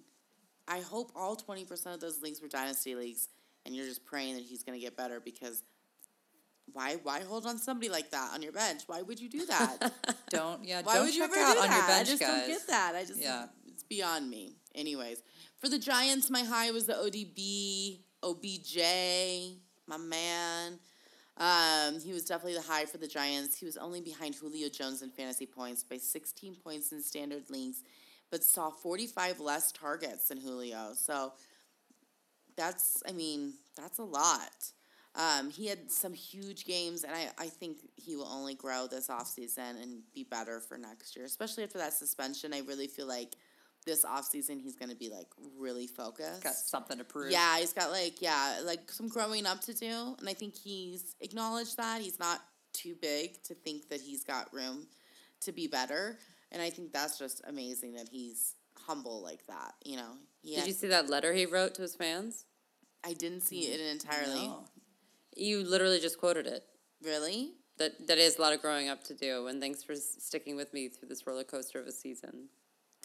I hope all 20% of those leagues were dynasty leagues and you're just praying that he's going to get better because why why hold on somebody like that on your bench? Why would you do that? Don't yeah. Why don't would you ever out do on that? your bench, I just guys. don't get that. I just Yeah. it's beyond me. Anyways, for the Giants, my high was the ODB, OBJ, my man. Um, he was definitely the high for the Giants. He was only behind Julio Jones in fantasy points by 16 points in standard leagues, but saw 45 less targets than Julio. So that's, I mean, that's a lot. Um, he had some huge games, and I, I think he will only grow this offseason and be better for next year, especially after that suspension. I really feel like this offseason he's going to be like really focused. Got something to prove. Yeah, he's got like yeah, like some growing up to do, and I think he's acknowledged that he's not too big to think that he's got room to be better, and I think that's just amazing that he's humble like that. You know, yeah. Did you see that letter he wrote to his fans? I didn't see it entirely. No. You literally just quoted it. Really? That that is a lot of growing up to do, and thanks for sticking with me through this roller coaster of a season.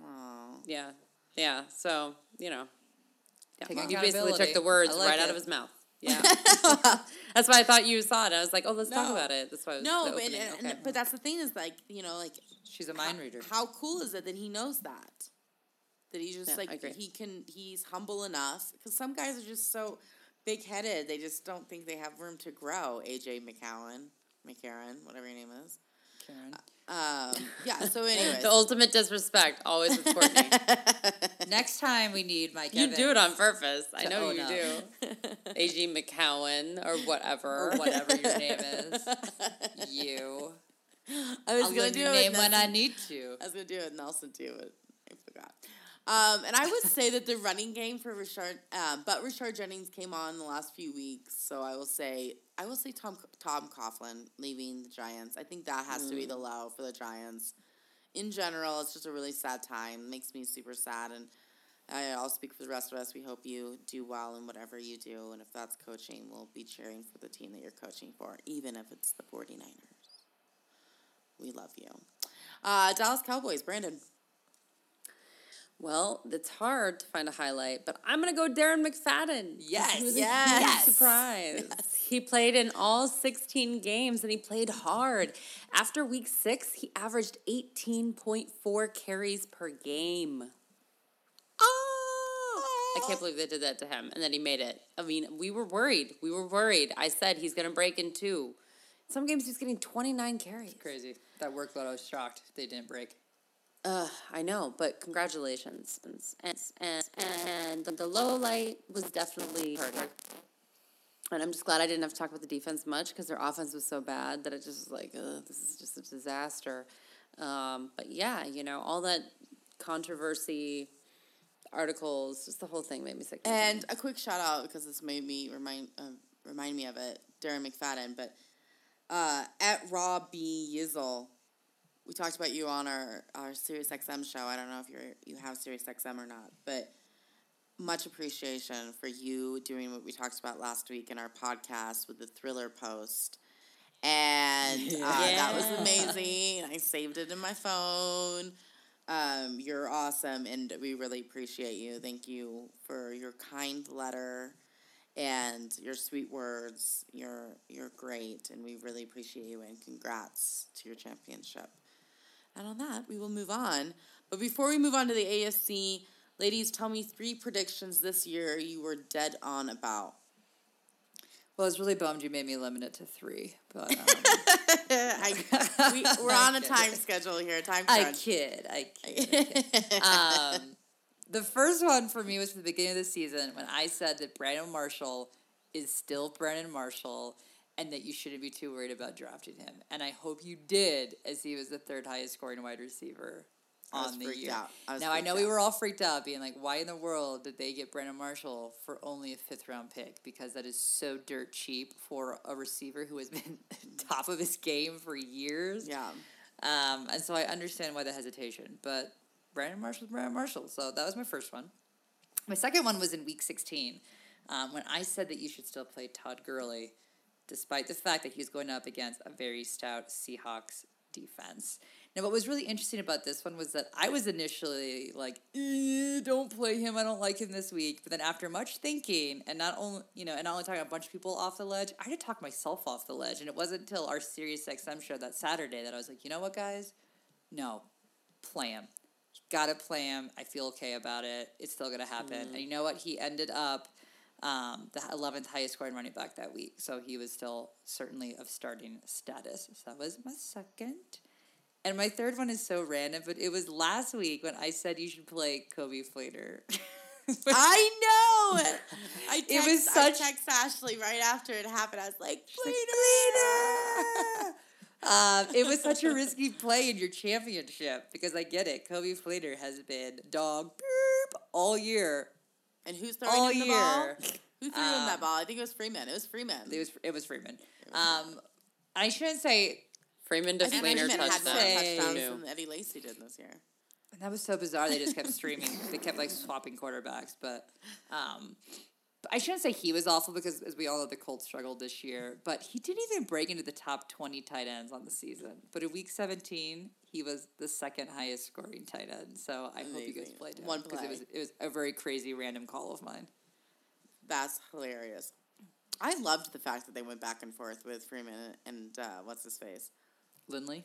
Oh. Yeah, yeah. So you know, yeah. You basically took the words like right out of his mouth. Yeah, that's why I thought you saw it. I was like, oh, let's talk about it. That's why. I was No, the but opening. and, okay. but that's the thing is like you know like She's a mind reader. how cool is it that he knows that? That he just Yeah, like he can he's humble enough because some guys are just so big headed they just don't think they have room to grow. AJ McCowan, McCarron, whatever your name is. Karen. Uh, Um, yeah. So anyways, the ultimate disrespect, always with Courtney. Next time we need Mike you Evans. do it on purpose. I To know own you up. do. AG McCowan or whatever. or whatever your name is. You. I was I'll gonna learn do your it name with when I need to. I was gonna do it with Nelson too, but I forgot. Um, and I would say that the running game for Richard, um, but Richard Jennings came on the last few weeks, so I will say I will say Tom Tom Coughlin leaving the Giants. I think that has to be the low for the Giants. In general, it's just a really sad time. makes me super sad, and I, I'll speak for the rest of us. We hope you do well in whatever you do, and if that's coaching, we'll be cheering for the team that you're coaching for, even if it's the 49ers. We love you. Uh, Dallas Cowboys, Brandon. Well, it's hard to find a highlight, but I'm gonna go Darren McFadden. Yes, He was a yes. surprise. He played in all 16 games and he played hard. After week six, he averaged 18.4 carries per game. Oh, I can't believe they did that to him, and then he made it. I mean, we were worried. We were worried. I said he's gonna break in two. Some games he's getting 29 carries. Crazy. That workload, I was shocked they didn't break. Uh, I know, but congratulations. And and and, the low light was definitely hurting. And I'm just glad I didn't have to talk about the defense much because their offense was so bad that it just was like, Ugh, this is just a disaster. Um, but yeah, you know, all that controversy, articles, just the whole thing made me sick. And a quick shout out because this made me remind uh, remind me of it, Darren McFadden. But uh, at Rob B Yizzle, we talked about you on our our Sirius XM show. I don't know if you're you have Sirius XM or not, but much appreciation for you doing what we talked about last week in our podcast with the thriller post. And uh, that was amazing. I saved it in my phone. Um, you're awesome, and we really appreciate you. Thank you for your kind letter and your sweet words. You're you're great, and we really appreciate you. And congrats to your championship. And on that, we will move on. But before we move on to the AFC, ladies, tell me three predictions this year you were dead on about. Well, I was really bummed you made me limit it to three, but um, I, we, we're on a time schedule here. Time I crunch. kid, I kid. um, the first one for me was the beginning of the season when I said that Brandon Marshall is still Brandon Marshall and that you shouldn't be too worried about drafting him. And I hope you did, as he was the third highest scoring wide receiver on the year. out. I now I know we were all freaked out, being like, "Why in the world did they get Brandon Marshall for only a fifth round pick? Because that is so dirt cheap for a receiver who has been top of his game for years." yeah. Um, and so I understand why the hesitation, but Brandon Marshall's Brandon Marshall. So that was my first one. My second one was in week 16 um, when I said that you should still play Todd Gurley, despite the fact that he was going up against a very stout Seahawks defense. Now, what was really interesting about this one was that I was initially like, "Eh, "Don't play him. I don't like him this week." But then, after much thinking, and not only you know, and not only talking a bunch of people off the ledge, I had to talk myself off the ledge. And it wasn't until our Sirius XM show that Saturday that I was like, "You know what, guys? No, play him. Gotta play him. I feel okay about it. It's still gonna happen." And you know what? He ended up um, the 11th highest scoring running back that week. So he was still certainly of starting status. So that was my second. And my third one is so random, but it was last week when I said you should play Coby Fleener. I know. I text, It was I such- text Ashley right after it happened. I was like, Like, Um, it was such a risky play in your championship because I get it. Coby Fleener has been dog all year. And who's throwing All him the ball? Who threw him that Um, ball? I think it was Freeman. It was Freeman. It was it was Freeman. Um, I shouldn't say Freeman to I think Fleener had more touchdown. Say- touchdowns than Eddie Lacy did this year. And that was so bizarre. They just kept streaming. they kept like swapping quarterbacks, but um, but I shouldn't say he was awful because, as we all know, the Colts struggled this year. But he didn't even break into the top twenty tight ends on the season. But in Week seventeen, he was the second highest scoring tight end. So I hope you guys played him One because it was it was a very crazy random call of mine. That's hilarious. I loved the fact that they went back and forth with Freeman and uh, what's his face. Lindley.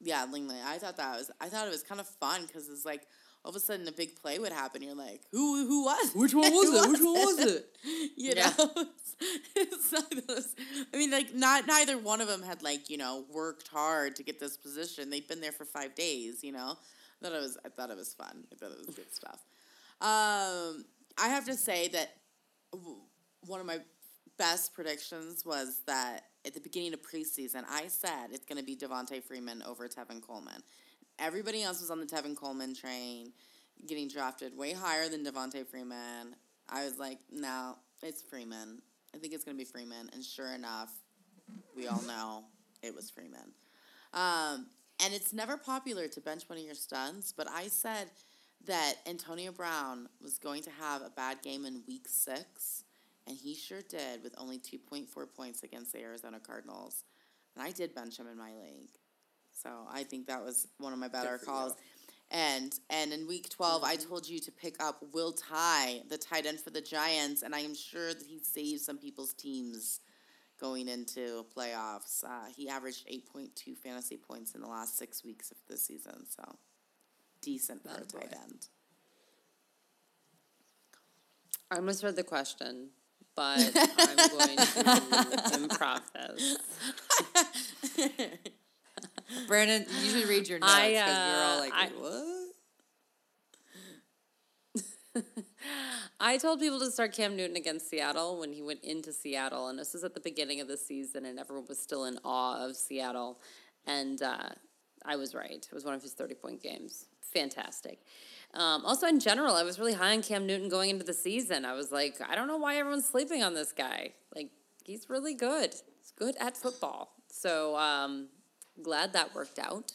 Yeah, Lindley. I thought that was. I thought it was kind of fun because it's like all of a sudden a big play would happen. You're like, who who was? Which one was it? Which one was it? You Yeah. know, it's not those, I mean, like not neither one of them had like you know worked hard to get this position. They'd been there for five days. You know, I thought it was. I thought it was fun. I thought it was good stuff. Um, I have to say that w- one of my best predictions was that at the beginning of preseason, I said it's going to be Devonta Freeman over Tevin Coleman. Everybody else was on the Tevin Coleman train, getting drafted way higher than Devonta Freeman. I was like, no, it's Freeman. I think it's to be Freeman. And sure enough, we all know it was Freeman. Um, and it's never popular to bench one of your studs, but I said that Antonio Brown was going to have a bad game in week six, and he sure did with only 2.4 points against the Arizona Cardinals. And I did bench him in my league. So I think that was one of my better for calls. And and in week 12, I told you to pick up Will Tye, the tight end for the Giants, and I am sure that he saved some people's teams going into playoffs. Uh, he averaged 8.2 fantasy points in the last six weeks of the season, so decent for a Attaboy. tight end. I misread the question, but I'm going to improv this. Brandon, you should read your notes because we were all uh, like, I- what? I told people to start Cam Newton against Seattle when he went into Seattle, and this was at the beginning of the season, and everyone was still in awe of Seattle. And uh, I was right. It was one of his 30 point games. Fantastic. Um, also, in general, I was really high on Cam Newton going into the season. I was like, I don't know why everyone's sleeping on this guy. Like, he's really good. He's good at football. So, um, glad that worked out.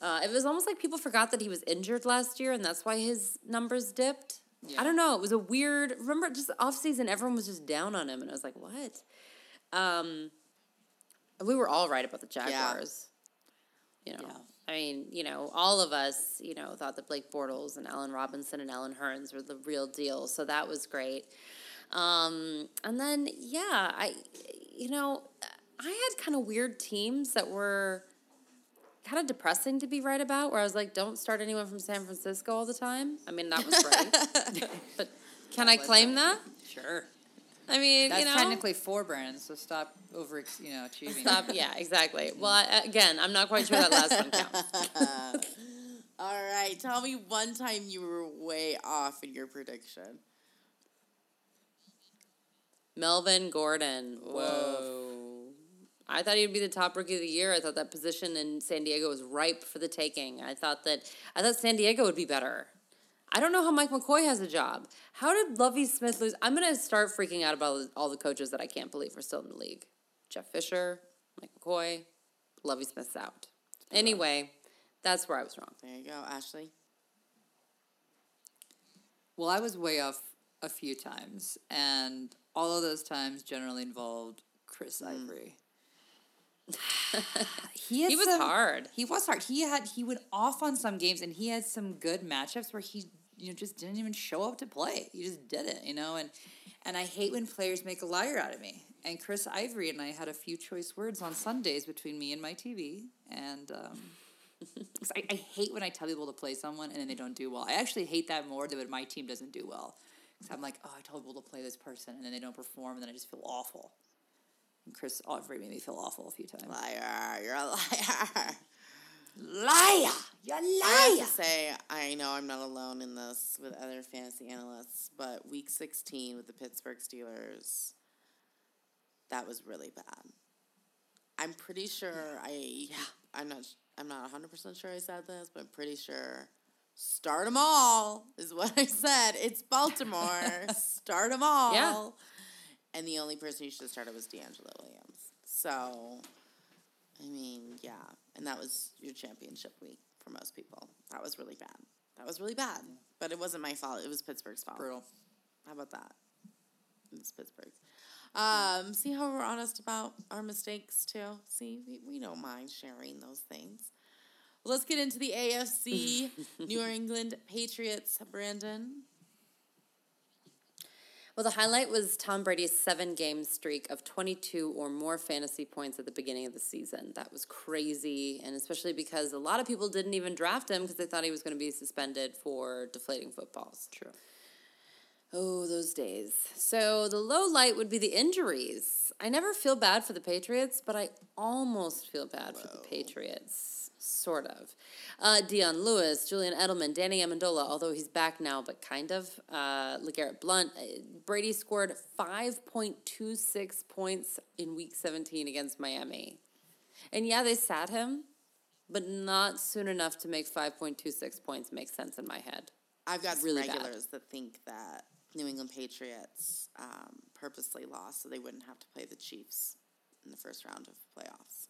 Uh, it was almost like people forgot that he was injured last year, and that's why his numbers dipped. Yeah. I don't know. It was a weird. Remember, just off season, everyone was just down on him, and I was like, "What?" Um, we were all right about the Jaguars. You know, Yeah. I mean, you know, all of us, you know, thought that Blake Bortles and Allen Robinson and Allen Hurns were the real deal, so that was great. Um, and then, yeah, I, you know, I had kind of weird teams that were kind of depressing to be right about, where I was like, don't start anyone from San Francisco all the time. I mean, that was great. but can I claim right. that? Sure. I mean, That's you know. technically four brands, so stop over, you know, achieving. Stop. Yeah, exactly. Well, I, again, I'm not quite sure that last one counts. All right, tell me one time you were way off in your prediction. Melvin Gordon. Whoa. I thought he'd be the top rookie of the year. I thought that position in San Diego was ripe for the taking. I thought that I thought San Diego would be better. I don't know how Mike McCoy has a job. How did Lovie Smith lose? I'm gonna start freaking out about all the coaches that I can't believe are still in the league. Jeff Fisher, Mike McCoy, Lovie Smith's out. Anyway, that's where I was wrong. There you go, Ashley. Well, I was way off a few times, and all of those times generally involved Chris mm. Ivory. he, He was some- hard. He was hard. He had he went off on some games, and he had some good matchups where he you know just didn't even show up to play. He just did it, you know. And and I hate when players make a liar out of me. And Chris Ivory and I had a few choice words on Sundays between me and my TV, and. Um, I, I hate when I tell people to play someone and then they don't do well. I actually hate that more than when my team doesn't do well. Because I'm like, oh, I told people to play this person and then they don't perform and then I just feel awful. Chris Ivory made me feel awful a few times. Liar, you're a liar. Liar! You're a I have to say, I know I'm not alone in this with other fantasy analysts, but week 16 with the Pittsburgh Steelers, that was really bad. I'm pretty sure I. yeah. I'm not. I'm not 100 percent sure I said this, but I'm pretty sure. Start them all is what I said. It's Baltimore. start them all. Yeah. And the only person you should have started was DeAngelo Williams. So, I mean, yeah. And that was your championship week for most people. That was really bad. That was really bad. But it wasn't my fault. It was Pittsburgh's fault. Brutal. How about that? It's Pittsburgh. Um, see how we're honest about our mistakes too. See, we, we don't mind sharing those things. Let's get into the AFC New England Patriots. Brandon, Well, the highlight was Tom Brady's seven game streak of 22 or more fantasy points at the beginning of the season. That was crazy, and especially because a lot of people didn't even draft him because they thought he was going to be suspended for deflating footballs. True. Oh, those days. So the low light would be the injuries. I never feel bad for the Patriots, but I almost feel bad for the Patriots. Sort of. Uh, Dion Lewis, Julian Edelman, Danny Amendola, although he's back now, but kind of. Uh, LeGarrette Blunt. Uh, Brady scored 5.26 points in week 17 against Miami. And yeah, they sat him, but not soon enough to make 5.26 points make sense in my head. I've got Really some bad. regulars that think that New England Patriots um, purposely lost so they wouldn't have to play the Chiefs in the first round of playoffs.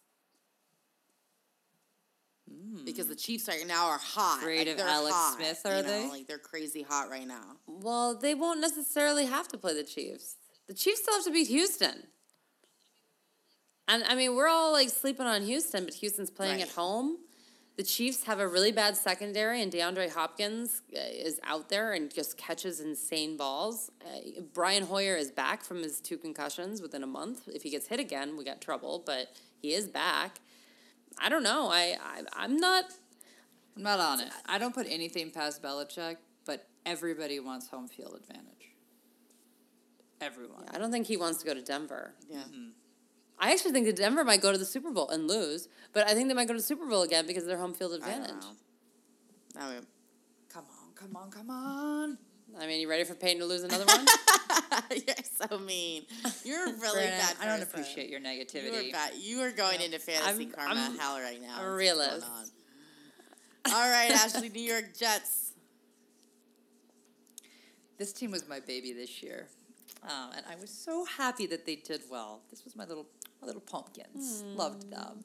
Because the Chiefs right now are hot. Afraid like, of Alex hot, Smith, you are know, they? Like they're crazy hot right now. Well, they won't necessarily have to play the Chiefs. The Chiefs still have to beat Houston. And I mean, we're all like sleeping on Houston, but Houston's playing at home. The Chiefs have a really bad secondary, and DeAndre Hopkins uh, is out there and just catches insane balls. Uh, Brian Hoyer is back from his two concussions within a month. If he gets hit again, we got trouble, but he is back. I don't know. I, I I'm not. I'm not on it. I don't put anything past Belichick, but everybody wants home field advantage. Everyone. I don't think he wants to go to Denver. Yeah. Mm-hmm. I actually think that Denver might go to the Super Bowl and lose, but I think they might go to the Super Bowl again because of their home field I don't advantage. know. I mean, Come on, come on, come on. I mean, you ready for Peyton to lose another one? you're so mean. You're a really Brandon, bad. I don't appreciate your negativity. You are negativity. bad. You are going into fantasy I'm- karma I'm- hell right now. I'm a realist. All right, Ashley, New York Jets. This team was my baby this year, um, and I was so happy that they did well. This was my little my little pumpkins. Loved them.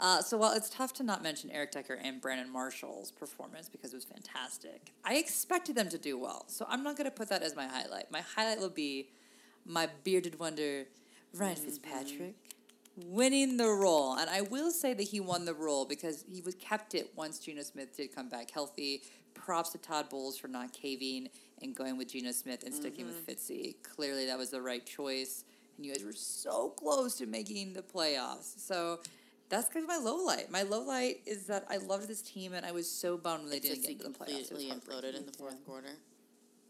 Uh, so while it's tough to not mention Eric Decker and Brandon Marshall's performance because it was fantastic, I expected them to do well. So I'm not going to put that as my highlight. My highlight will be my bearded wonder, Ryan Fitzpatrick, winning the role. And I will say that he won the role because he was kept it once Geno Smith did come back healthy. Props to Todd Bowles for not caving and going with Geno Smith and sticking with Fitzy. Clearly, that was the right choice. And you guys were so close to making the playoffs. So that's because of my low light. My low light is that I loved this team and I was so bummed when they didn't get into the playoffs. Completely imploded in the fourth quarter.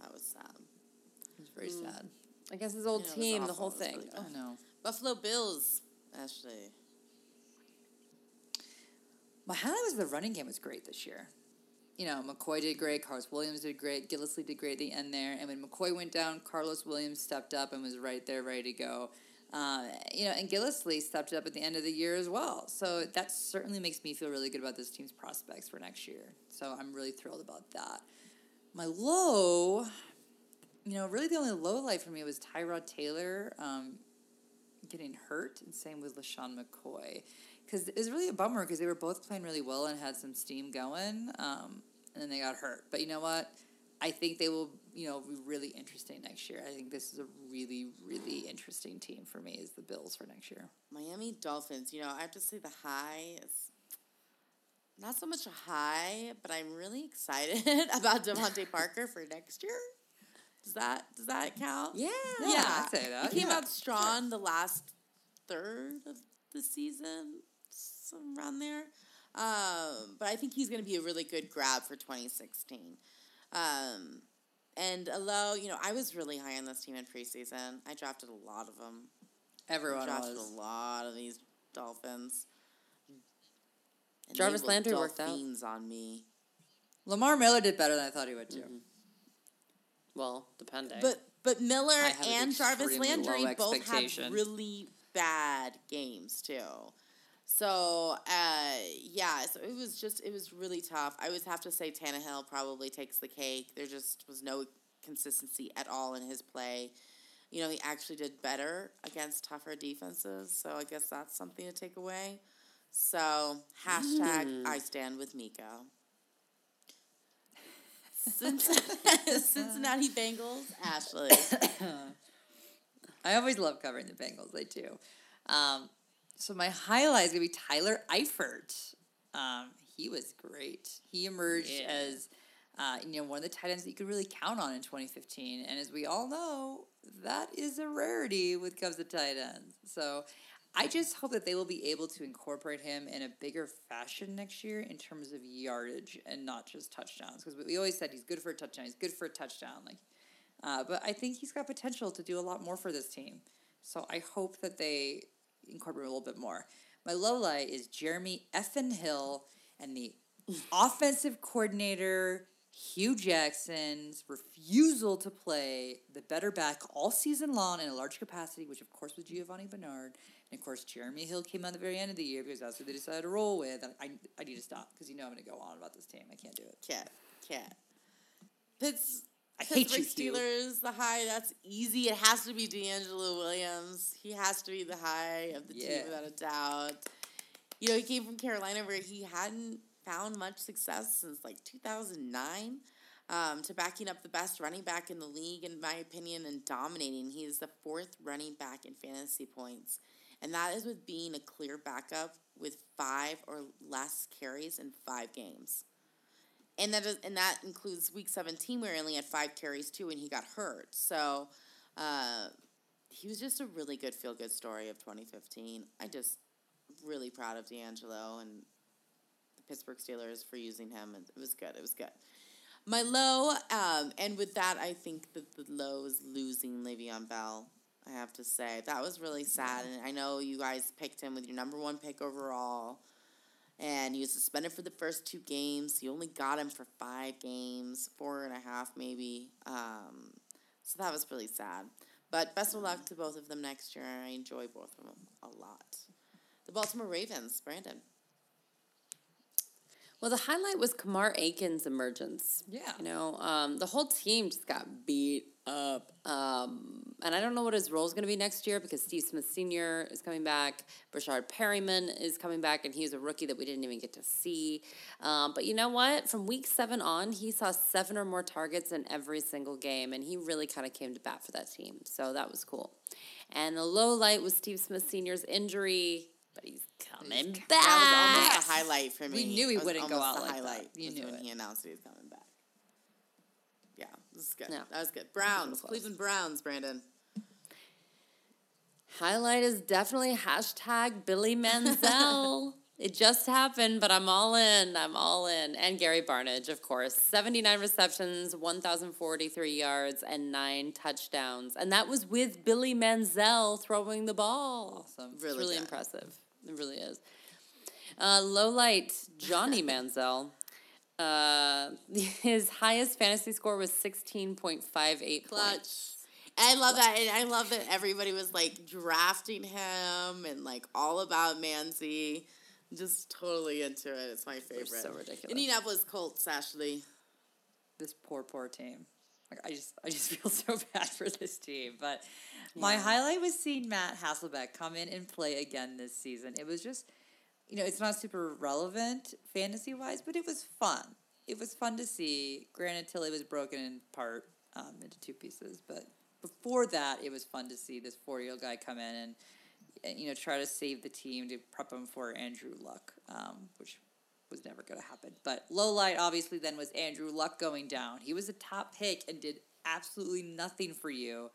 That was sad. It was very mm. sad. I guess his old it was team, the whole thing. really. I know. Buffalo Bills, Ashley. My highlight was the running game was great this year. You know, McCoy did great, Carlos Williams did great, Gillislee did great at the end there. And when McCoy went down, Carlos Williams stepped up and was right there, ready to go. Uh, you know, and Gillislee stepped up at the end of the year as well. So that certainly makes me feel really good about this team's prospects for next year. So I'm really thrilled about that. My low, you know, really the only low light for me was Tyrod Taylor um, getting hurt, and same with LeSean McCoy. Because it was really a bummer because they were both playing really well and had some steam going, um, and then they got hurt. But you know what? I think they will, you know, be really interesting next year. I think this is a really, really interesting team for me is the Bills for next year. Miami Dolphins. You know, I have to say the high is not so much a high, but I'm really excited about DeVante Parker for next year. Does that does that count? Yeah. Yeah, I'd say that, He came yeah, out strong the last third of the season, some around there. Um, but I think he's going to be a really good grab for 2016. Um, and although you know, I was really high on this team in preseason. I drafted a lot of them. Everyone drafted was. a lot of these Dolphins. And Jarvis Landry worked out. Dolphins on me. Lamar Miller did better than I thought he would too. Well, depending. But but Miller I have an and Jarvis Landry both had really bad games too. So uh, yeah, so it was just it was really tough. I would have to say Tannehill probably takes the cake. There just was no consistency at all in his play. You know, he actually did better against tougher defenses. So I guess that's something to take away. So hashtag I stand with Miko. Cincinnati, Cincinnati Bengals, Ashley. I always love covering the Bengals. I do. Um, so my highlight is gonna be Tyler Eifert. Um, he was great. He emerged Yeah. as uh, you know one of the tight ends that you could really count on in 2015. And as we all know, that is a rarity with comes to tight ends. So I just hope that they will be able to incorporate him in a bigger fashion next year in terms of yardage and not just touchdowns. Because we always said he's good for a touchdown. He's good for a touchdown. Like uh, but I think he's got potential to do a lot more for this team. So I hope that they incorporate a little bit more. My low light is Jeremy Effin Hill and the offensive coordinator Hue Jackson's refusal to play the better back all season long in a large capacity, which of course was Giovanni Bernard. And of course, Jeremy Hill came on the very end of the year because that's who they decided to roll with. And I, I need to stop because you know I'm going to go on about this team. I can't do it. Cat, cat. Pitts. I hate you. Steelers, the high. That's easy. It has to be DeAngelo Williams. He has to be the high of the Yeah. team without a doubt. You know, he came from Carolina where he hadn't found much success since like 2009. Um, to backing up the best running back in the league, in my opinion, and dominating. He is the fourth running back in fantasy points. And that is with being a clear backup with five or less carries in five games and that is and that includes week 17 where he only had five carries too and he got hurt. So uh, he was just a really good feel good story of 2015 i just really proud of d'angelo and the pittsburgh steelers for using him and it was good it was good. My low um, and with that i think that the low is losing Le'Veon bell i have to say. That was really sad and i know you guys picked him with your number one pick overall and he was suspended for the first two games. He only got him for five games, four and a half maybe. Um, so that was really sad. But best of luck to both of them next year. I enjoy both of them a lot. The Baltimore Ravens, Brandon. Well, the highlight was Kamar Aiken's emergence. Yeah. You know, um, the whole team just got beat up. Um, and I don't know what his role is going to be next year because Steve Smith Sr. is coming back. Breshad Perriman is coming back, and he's a rookie that we didn't even get to see. Um, but you know what? From week seven on, he saw seven or more targets in every single game, and he really kind of came to bat for that team. So that was cool. And the low light was Steve Smith Sr.'s injury, but he's coming back. That was almost a highlight for me. We knew he wouldn't go out like that. You knew when it. he announced he was coming back. Yeah, this is good. Yeah. That was good. Browns. Cleveland Browns, Brandon. Highlight is definitely hashtag Billy Manziel. it just happened, but I'm all in. I'm all in. And Gary Barnidge, of course. 79 receptions, 1,043 yards, and nine touchdowns. And that was with Billy Manziel throwing the ball. Awesome. It's Really really good. impressive. It really is. Uh, low light, Johnny Manziel. Uh, his highest fantasy score was 16.58 Clutch. points. I love that, and I love that everybody was like drafting him and like all about Manzi. Just totally into it. It's my favorite. so ridiculous. Indianapolis Colts, Ashley. this poor, poor team. Like I just, I just feel so bad for this team. But my highlight was seeing Matt Hasselbeck come in and play again this season. It was just, you know, it's not super relevant fantasy wise, but it was fun. It was fun to see. Granted, Tilly was broken in part um, into two pieces, but before that, it was fun to see this four-year-old guy come in and, you know try to save the team to prep him for Andrew Luck, um, which was never going to happen. But low light, obviously, then was Andrew Luck going down. He was a top pick and did absolutely nothing for you,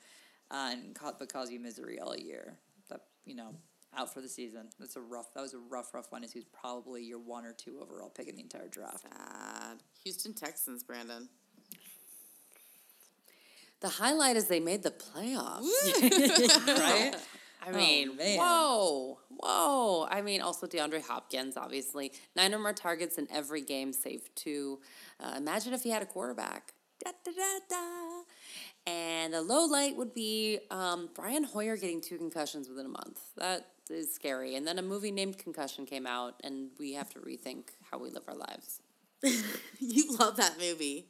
uh, and but caused you misery all year. That you know, out for the season. That's a rough. That was a rough, rough one. As he's probably your one or two overall pick in the entire draft. Sad. Houston Texans, Brandon. The highlight is they made the playoffs. right? I mean, man. whoa, whoa. I mean, also DeAndre Hopkins, obviously. Nine or more targets in every game, save two. Uh, imagine if he had a quarterback. Da, da, da, da. And the low light would be um, Brian Hoyer getting two concussions within a month. That is scary. And then a movie named Concussion came out, and we have to rethink how we live our lives. you love that movie.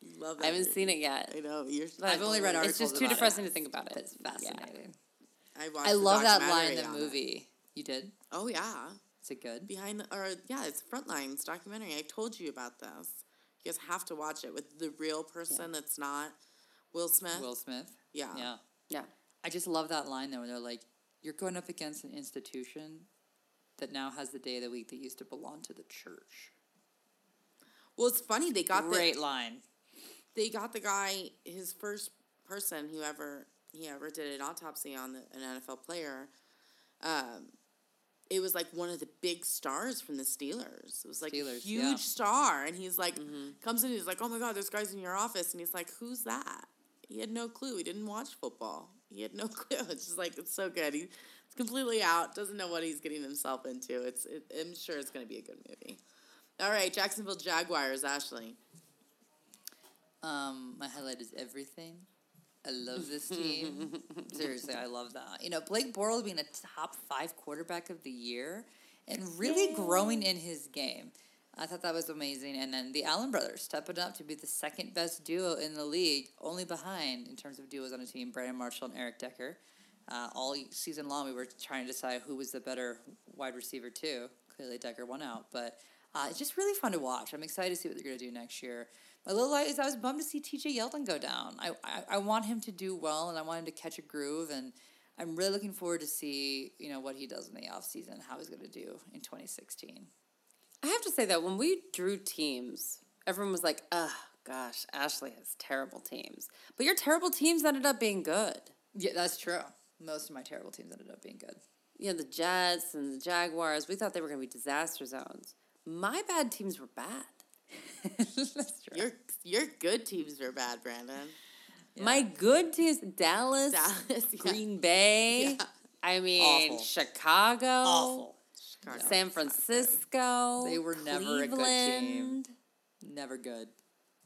You love that. I haven't movie. seen it yet. I know you're. I've only read articles. It's just too about it. depressing to think about it. It's fascinating. I watched. I love that line in the on it. movie. You did? Oh yeah, Is it good? behind the or yeah, it's Frontlines documentary. I told you about this. You guys have to watch it with the real person that's not Will Smith. Will Smith. Yeah. Yeah. Yeah. I just love that line though, where they're like, "You're going up against an institution that now has the day of the week that used to belong to the church." Well, it's funny they got Great the line. they got the guy his first person who ever he ever did an autopsy on the, an NFL player. Um, it was like one of the big stars from the Steelers. It was like a huge yeah. star, and he's like comes in. He's like, "Oh my God, there's guys in your office," and he's like, "Who's that?" He had no clue. He didn't watch football. He had no clue. It's just like it's so good. He's completely out. Doesn't know what he's getting himself into. It's. It, I'm sure it's going to be a good movie. All right, Jacksonville Jaguars, Ashley. Um, my highlight is everything. I love this team. Seriously, I love that. You know, Blake Bortles being a top five quarterback of the year and really growing in his game. I thought that was amazing. And then the Allen brothers stepping up to be the second best duo in the league, only behind in terms of duos on a team, Brandon Marshall and Eric Decker. Uh, all season long, we were trying to decide who was the better wide receiver, too. Clearly, Decker won out. But uh, it's just really fun to watch. I'm excited to see what they're going to do next year. My little light is I was bummed to see TJ Yeldon go down. I, I, I want him to do well, and I want him to catch a groove. And I'm really looking forward to see you know what he does in the offseason, how he's going to do in 2016. I have to say that when we drew teams, everyone was like, "Oh gosh, Ashley has terrible teams," but your terrible teams ended up being good. Yeah, that's true. Most of my terrible teams ended up being good. You know, the Jets and the Jaguars. We thought they were going to be disaster zones. My bad teams were bad. that's true. Your your good teams are bad, Brandon. My good teams: Dallas, Dallas, yeah. Green Bay. Yeah. I mean, Awful. Chicago, Awful. Chicago. San Francisco. They were never a good team. Never good.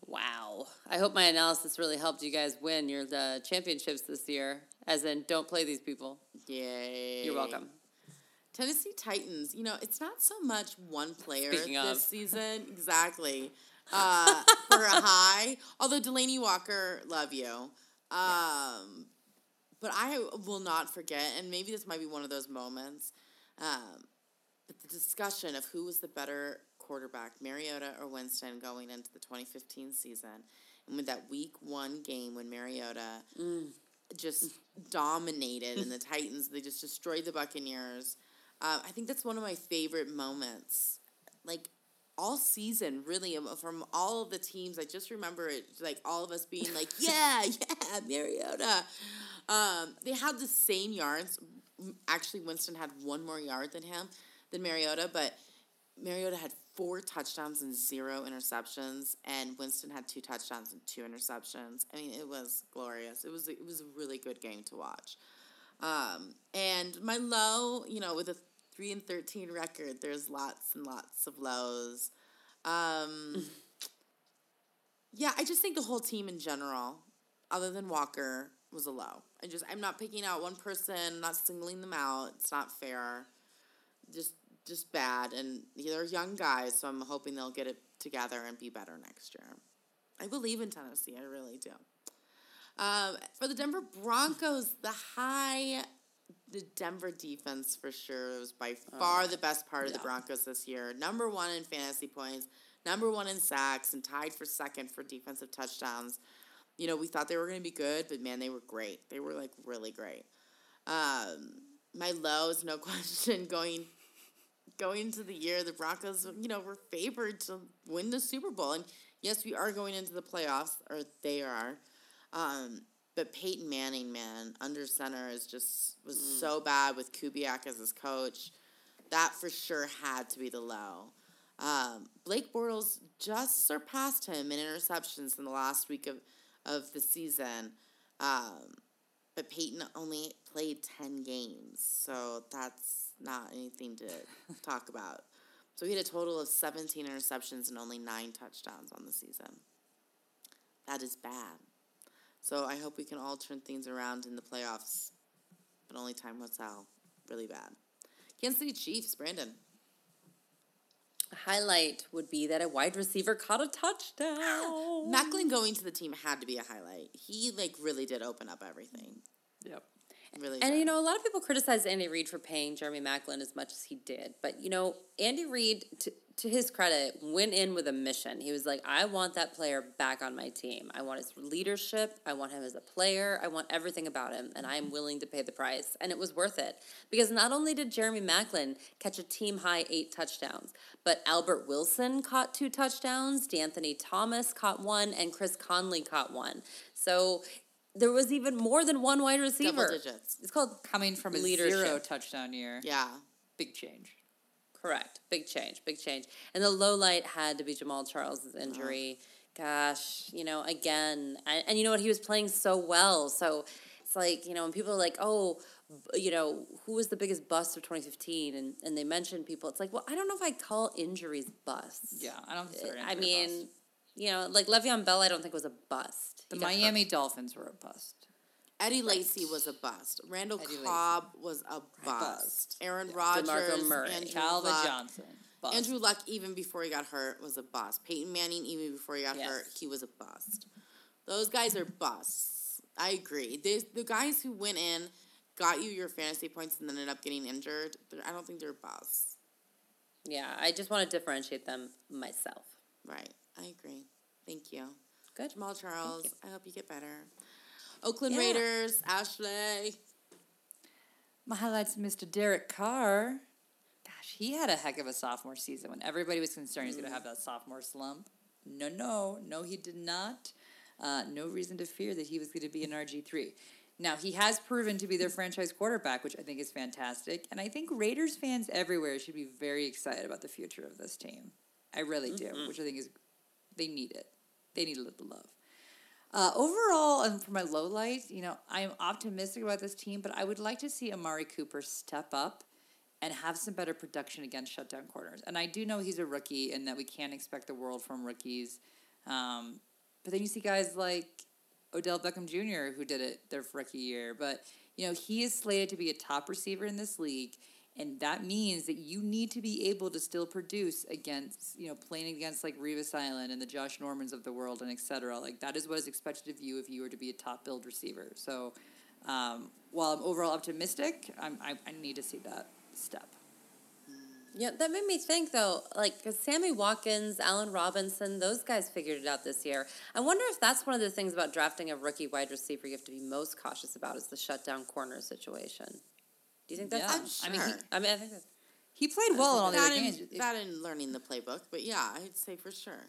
Wow. I hope my analysis really helped you guys win your the championships this year. As in, don't play these people. Yay. You're welcome. Tennessee Titans, you know, it's not so much one player Speaking this of. season. Exactly. Uh, for a high. Although Delanie Walker, love you. Um, But I will not forget, and maybe this might be one of those moments, um, but the discussion of who was the better quarterback, Mariota or Winston, going into the 2015 season. And with that week one game when Mariota just dominated and the Titans, they just destroyed the Buccaneers. Uh, I think that's one of my favorite moments. Like all season, really, um, from all of the teams. I just remember it, like all of us being like, "Yeah, yeah, Mariota." Um, they had the same yards. Actually, Winston had one more yard than him, than Mariota, but Mariota had four touchdowns and zero interceptions, and Winston had two touchdowns and two interceptions. I mean, it was glorious. It was it was a really good game to watch. Um, and my low, you know, with a three and thirteen record, there's lots and lots of lows. Um, yeah, I just think the whole team in general, other than Walker, was a low. I just I'm not picking out one person, not singling them out. It's not fair. Just just bad, and they're young guys, so I'm hoping they'll get it together and be better next year. I believe in Tennessee. I really do. Um, for the Denver Broncos, the high, the Denver defense for sure was by far the best part of the. Broncos this year. Number one in fantasy points, number one in sacks, and tied for second for defensive touchdowns. You know, we thought they were going to be good, but man, they were great. They were like really great. Um, my low is no question going going into the year, the Broncos, you know, were favored to win the Super Bowl. And yes, we are going into the playoffs, or they are. Um, but Peyton Manning, man, under center is just was so bad with Kubiak as his coach. That for sure had to be the low. Um, Blake Bortles just surpassed him in interceptions in the last week of, of the season. Um, but Peyton only played 10 games, so that's not anything to talk about. So he had a total of 17 interceptions and only nine touchdowns on the season. That is bad. So I hope we can all turn things around in the playoffs, but only time will tell. Really bad. Kansas City Chiefs, Brandon. Highlight would be that a wide receiver caught a touchdown. Maclin going to the team had to be a highlight. He like really did open up everything. Yep. Really. And did. you know, a lot of people criticize Andy Reid for paying Jeremy Maclin as much as he did, but you know, Andy Reid, to, to his credit, went in with a mission. He was like, "I want that player back on my team. I want his leadership. I want him as a player. I want everything about him, and I am willing to pay the price." And it was worth it because not only did Jeremy Maclin catch a team high eight touchdowns, but Albert Wilson caught two touchdowns, De'Anthony Thomas caught one, and Chris Conley caught one. So. There was even more than one wide receiver. Double digits. It's called Coming from a Leadership. zero touchdown year. yeah. Big change. Correct. Big change. Big change. And the low light had to be Jamaal Charles's injury. Gosh, you know, again, and, and you know what? He was playing so well. So it's like, you know, when people are like, oh, you know, who was the biggest bust of 2015? And, and they mention people, it's like, well, I don't know if I call injuries busts. Yeah, I don't consider eh, it I mean, you know, like Le'Veon Bell, I don't think was a bust. the He got hurt. Miami Dolphins were a bust. Eddie Lacy was a bust. Randall Eddie. Cobb was a bust. Bust. Aaron Yeah. Rodgers, DeMarco Murray. Andrew Calvin Luck. Johnson. Bust. Andrew Luck, even before he got hurt, was a bust. Peyton Manning, even before he got Yes. hurt, he was a bust. Those guys are busts. I agree. They, the guys who went in, got you your fantasy points, and then ended up getting injured, I don't think they're busts. Yeah, I just want to differentiate them myself. Right. I agree. Thank you. Good. Jamaal Charles, I hope you get better. Oakland Yeah. Raiders, Ashley. My highlights, Mr. Derek Carr. Gosh, he had a heck of a sophomore season when everybody was concerned he's going to have that sophomore slump. No, no, no, he did not. Uh, no reason to fear that he was going to be an RG3. Now, he has proven to be their franchise quarterback, which I think is fantastic. And I think Raiders fans everywhere should be very excited about the future of this team. I really do, which I think is, they need it. They need a little love. Uh, overall, and for my low light, you know, I am optimistic about this team, but I would like to see Amari Cooper step up and have some better production against shutdown corners. And I do know he's a rookie and that we can't expect the world from rookies. Um, but then you see guys like Odell Beckham Jr. who did it their rookie year. But, you know, he is slated to be a top receiver in this league. And that means that you need to be able to still produce against, you know, playing against like Revis Island and the Josh Normans of the world and et cetera. Like that is what is expected of you if you were to be a top build receiver. So um, while I'm overall optimistic, I'm, I, I need to see that step. Yeah, that made me think though, like 'cause Sammy Watkins, Allen Robinson, those guys figured it out this year. I wonder if that's one of the things about drafting a rookie wide receiver you have to be most cautious about is the shutdown corner situation. Do you think that's? Yeah. I'm I mean, he- sure. I mean, I think that's. He played well in all the other in, games. that in learning the playbook, but yeah, I'd say for sure.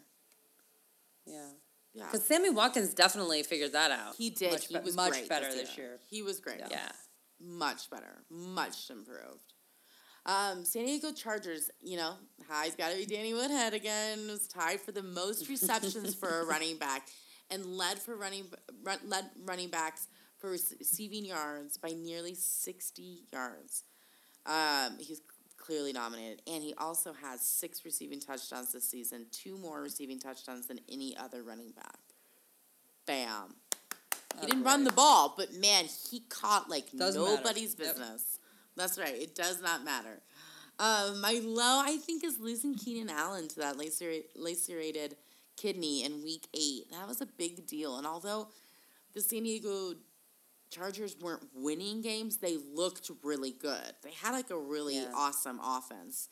Yeah. Yeah. Because Sammy Watkins definitely figured that out. He did. Much he was much better this this year. year. He was great. yeah. Much better. Much improved. Um, San Diego Chargers, you know, high's got to be Danny Woodhead again. Was tied for the most receptions for a running back, and led for running run, led running backs for receiving yards by nearly sixty yards. Um, he's clearly nominated, and he also has six receiving touchdowns this season, two more receiving touchdowns than any other running back. Bam. He didn't run the ball, but man, he caught like Doesn't matter. nobody's Yep. business. That's right. It does not matter. Um, my low, I think, is losing Keenan Allen to that lacerate, lacerated kidney in week eight. That was a big deal. And although the San Diego Chargers weren't winning games, they looked really good. They had like a really Yeah. awesome offense.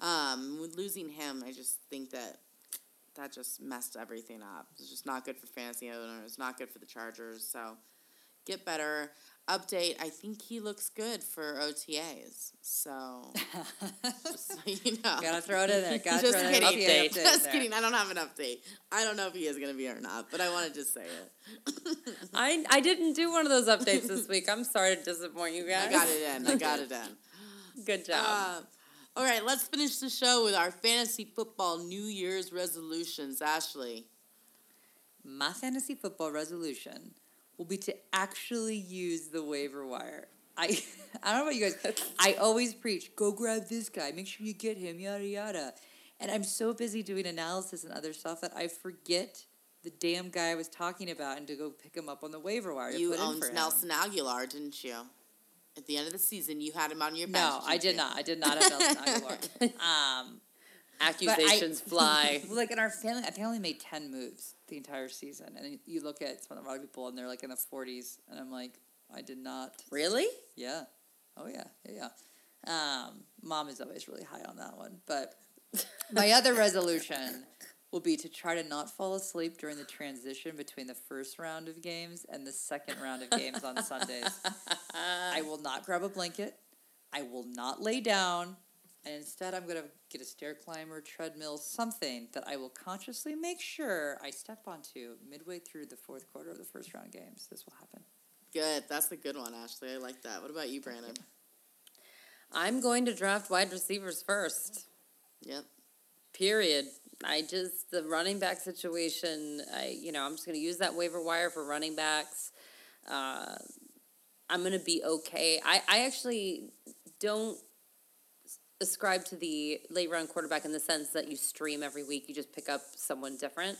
Um, with losing him, I just think that that just messed everything up. It's just not good for fantasy owners, not good for the Chargers. So get better. Update, I think he looks good for OTAs. So just so you know. Gotta throw it in there. Gotta Just throw kidding. update Update. Just kidding. I don't have an update. I don't know if he is going to be or not, but I wanted to say it. I I didn't do one of those updates this week. I'm sorry to disappoint you guys. I got it in. I got it in. Good job. Uh, all right, let's finish the show with our fantasy football New Year's resolutions. Ashley. My fantasy football resolution will be to actually use the waiver wire. I I don't know about you guys. I always preach, go grab this guy, make sure you get him, yada yada. And I'm so busy doing analysis and other stuff that I forget the damn guy I was talking about and to go pick him up on the waiver wire. You owned. Nelson Agholor, didn't you? At the end of the season, you had him on your bench. No, I did you? not. I did not have Nelson Agholor. Um, Accusations fly. like in our family, I think I only made ten moves the entire season, and you look at some of the other people, and they're like in the forties, and I'm like, I did not. Really? Yeah. Oh yeah. Yeah. yeah. Um, mom is always really high on that one, but my other resolution will be to try to not fall asleep during the transition between the first round of games and the second round of games on Sundays. I will not grab a blanket. I will not lay down. And instead, I'm going to get a stair climber, treadmill, something that I will consciously make sure I step onto midway through the fourth quarter of the first round games. This will happen. Good. That's a good one, Ashley. I like that. What about you, Brandon? I'm going to draft wide receivers first. Yep. Period. I just the running back situation. I you know I'm just going to use that waiver wire for running backs. Uh, I'm going to be okay. I I actually don't ascribe to the late round quarterback in the sense that you stream every week. You just pick up someone different.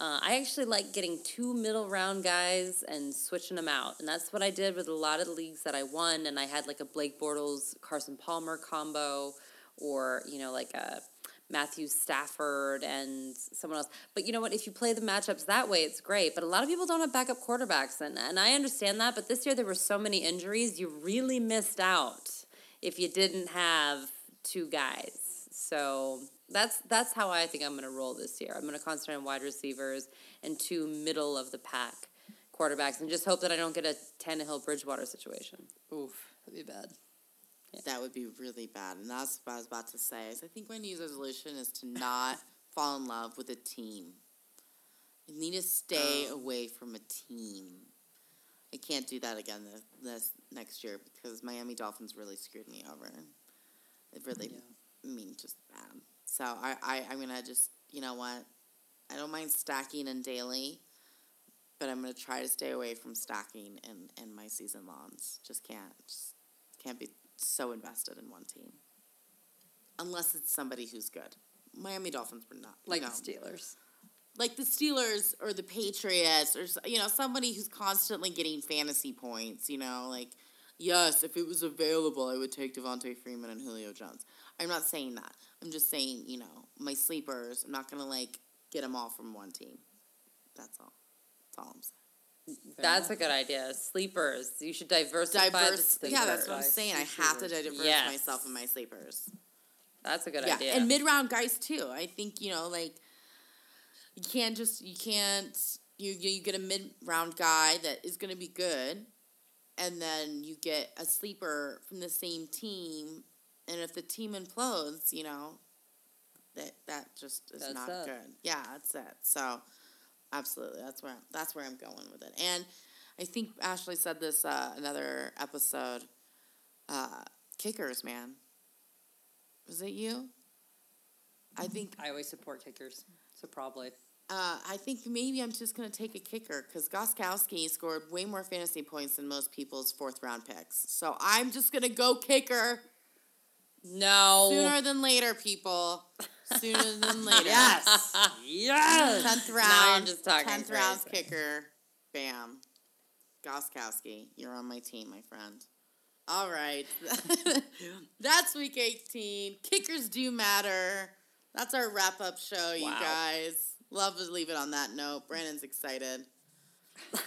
Uh, I actually like getting two middle round guys and switching them out, and that's what I did with a lot of the leagues that I won. And I had like a Blake Bortles Carson Palmer combo, or you know like a Matthew Stafford and someone else. But you know what? If you play the matchups that way, it's great. But a lot of people don't have backup quarterbacks, and, and I understand that. But this year there were so many injuries, you really missed out if you didn't have two guys. So that's that's how I think I'm going to roll this year. I'm going to concentrate on wide receivers and two middle of the pack quarterbacks, and just hope that I don't get a Tannehill Bridgewater situation. Oof, that'd be bad. That would be really bad. And that's what I was about to say. Is I think my New Year's resolution is to not fall in love with a team. I need to stay oh. away from a team. I can't do that again this, this next year because Miami Dolphins really screwed me over. Really, I mean, just bad. So I, I, I'm gonna just, you know what? I don't mind stacking in daily, but I'm gonna try to stay away from stacking in, in my season longs. Just can't, just can't be so invested in one team, unless it's somebody who's good. Miami Dolphins were not Like you know, the Steelers. like the Steelers or the Patriots or you know somebody who's constantly getting fantasy points. You know, like yes, if it was available, I would take Devonta Freeman and Julio Jones. I'm not saying that. I'm just saying you know my sleepers. I'm not gonna like get them all from one team. That's all. That's all I'm saying. That's a good idea. Sleepers. You should diversify. Diverse. Yeah, that's what I'm saying. I have to diversify Yes. myself in my sleepers. That's a good yeah, idea. and mid round guys too. I think you know, like you can't just you can't you you get a mid round guy that is going to be good, and then you get a sleeper from the same team, and if the team implodes, you know, that that just is That's not good. Yeah, that's it. So, absolutely, that's where I'm, that's where I'm going with it. And I think Ashley said this uh, another episode. Uh, kickers, man. Was it you? I think I always support kickers, so probably. Uh, I think maybe I'm just gonna take a kicker because Gostkowski scored way more fantasy points than most people's fourth round picks. So I'm just gonna go kicker no. sooner than later, people. Sooner than later. Yes. yes. Tenth Now round. you're just talking Tenth round crazy. kicker. Bam. Gostkowski, you're on my team, my friend. All right. That's week 18. Kickers do matter. That's our wrap up show, you guys. Love to leave it on that note. Brandon's excited.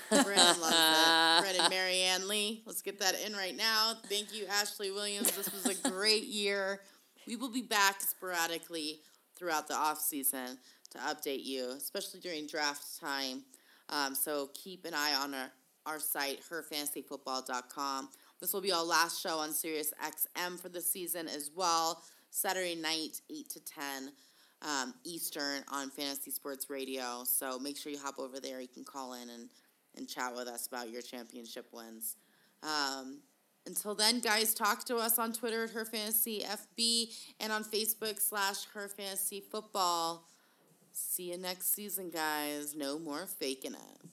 Brandon loves it. Brandon Marianne Lee. Let's get that in right now. Thank you, Ashley Williams. This was a great year. We will be back sporadically throughout the off season to update you, especially during draft time. Um, so keep an eye on our, our site, herfantasyfootball.com. This will be our last show on Sirius XM for the season as well. Saturday night, 8 to 10 um, Eastern on Fantasy Sports Radio. So make sure you hop over there. You can call in and, and chat with us about your championship wins. Um, until then, guys, talk to us on Twitter at Her Fantasy FB and on Facebook slash Her Fantasy Football. See you next season, guys. No more faking it.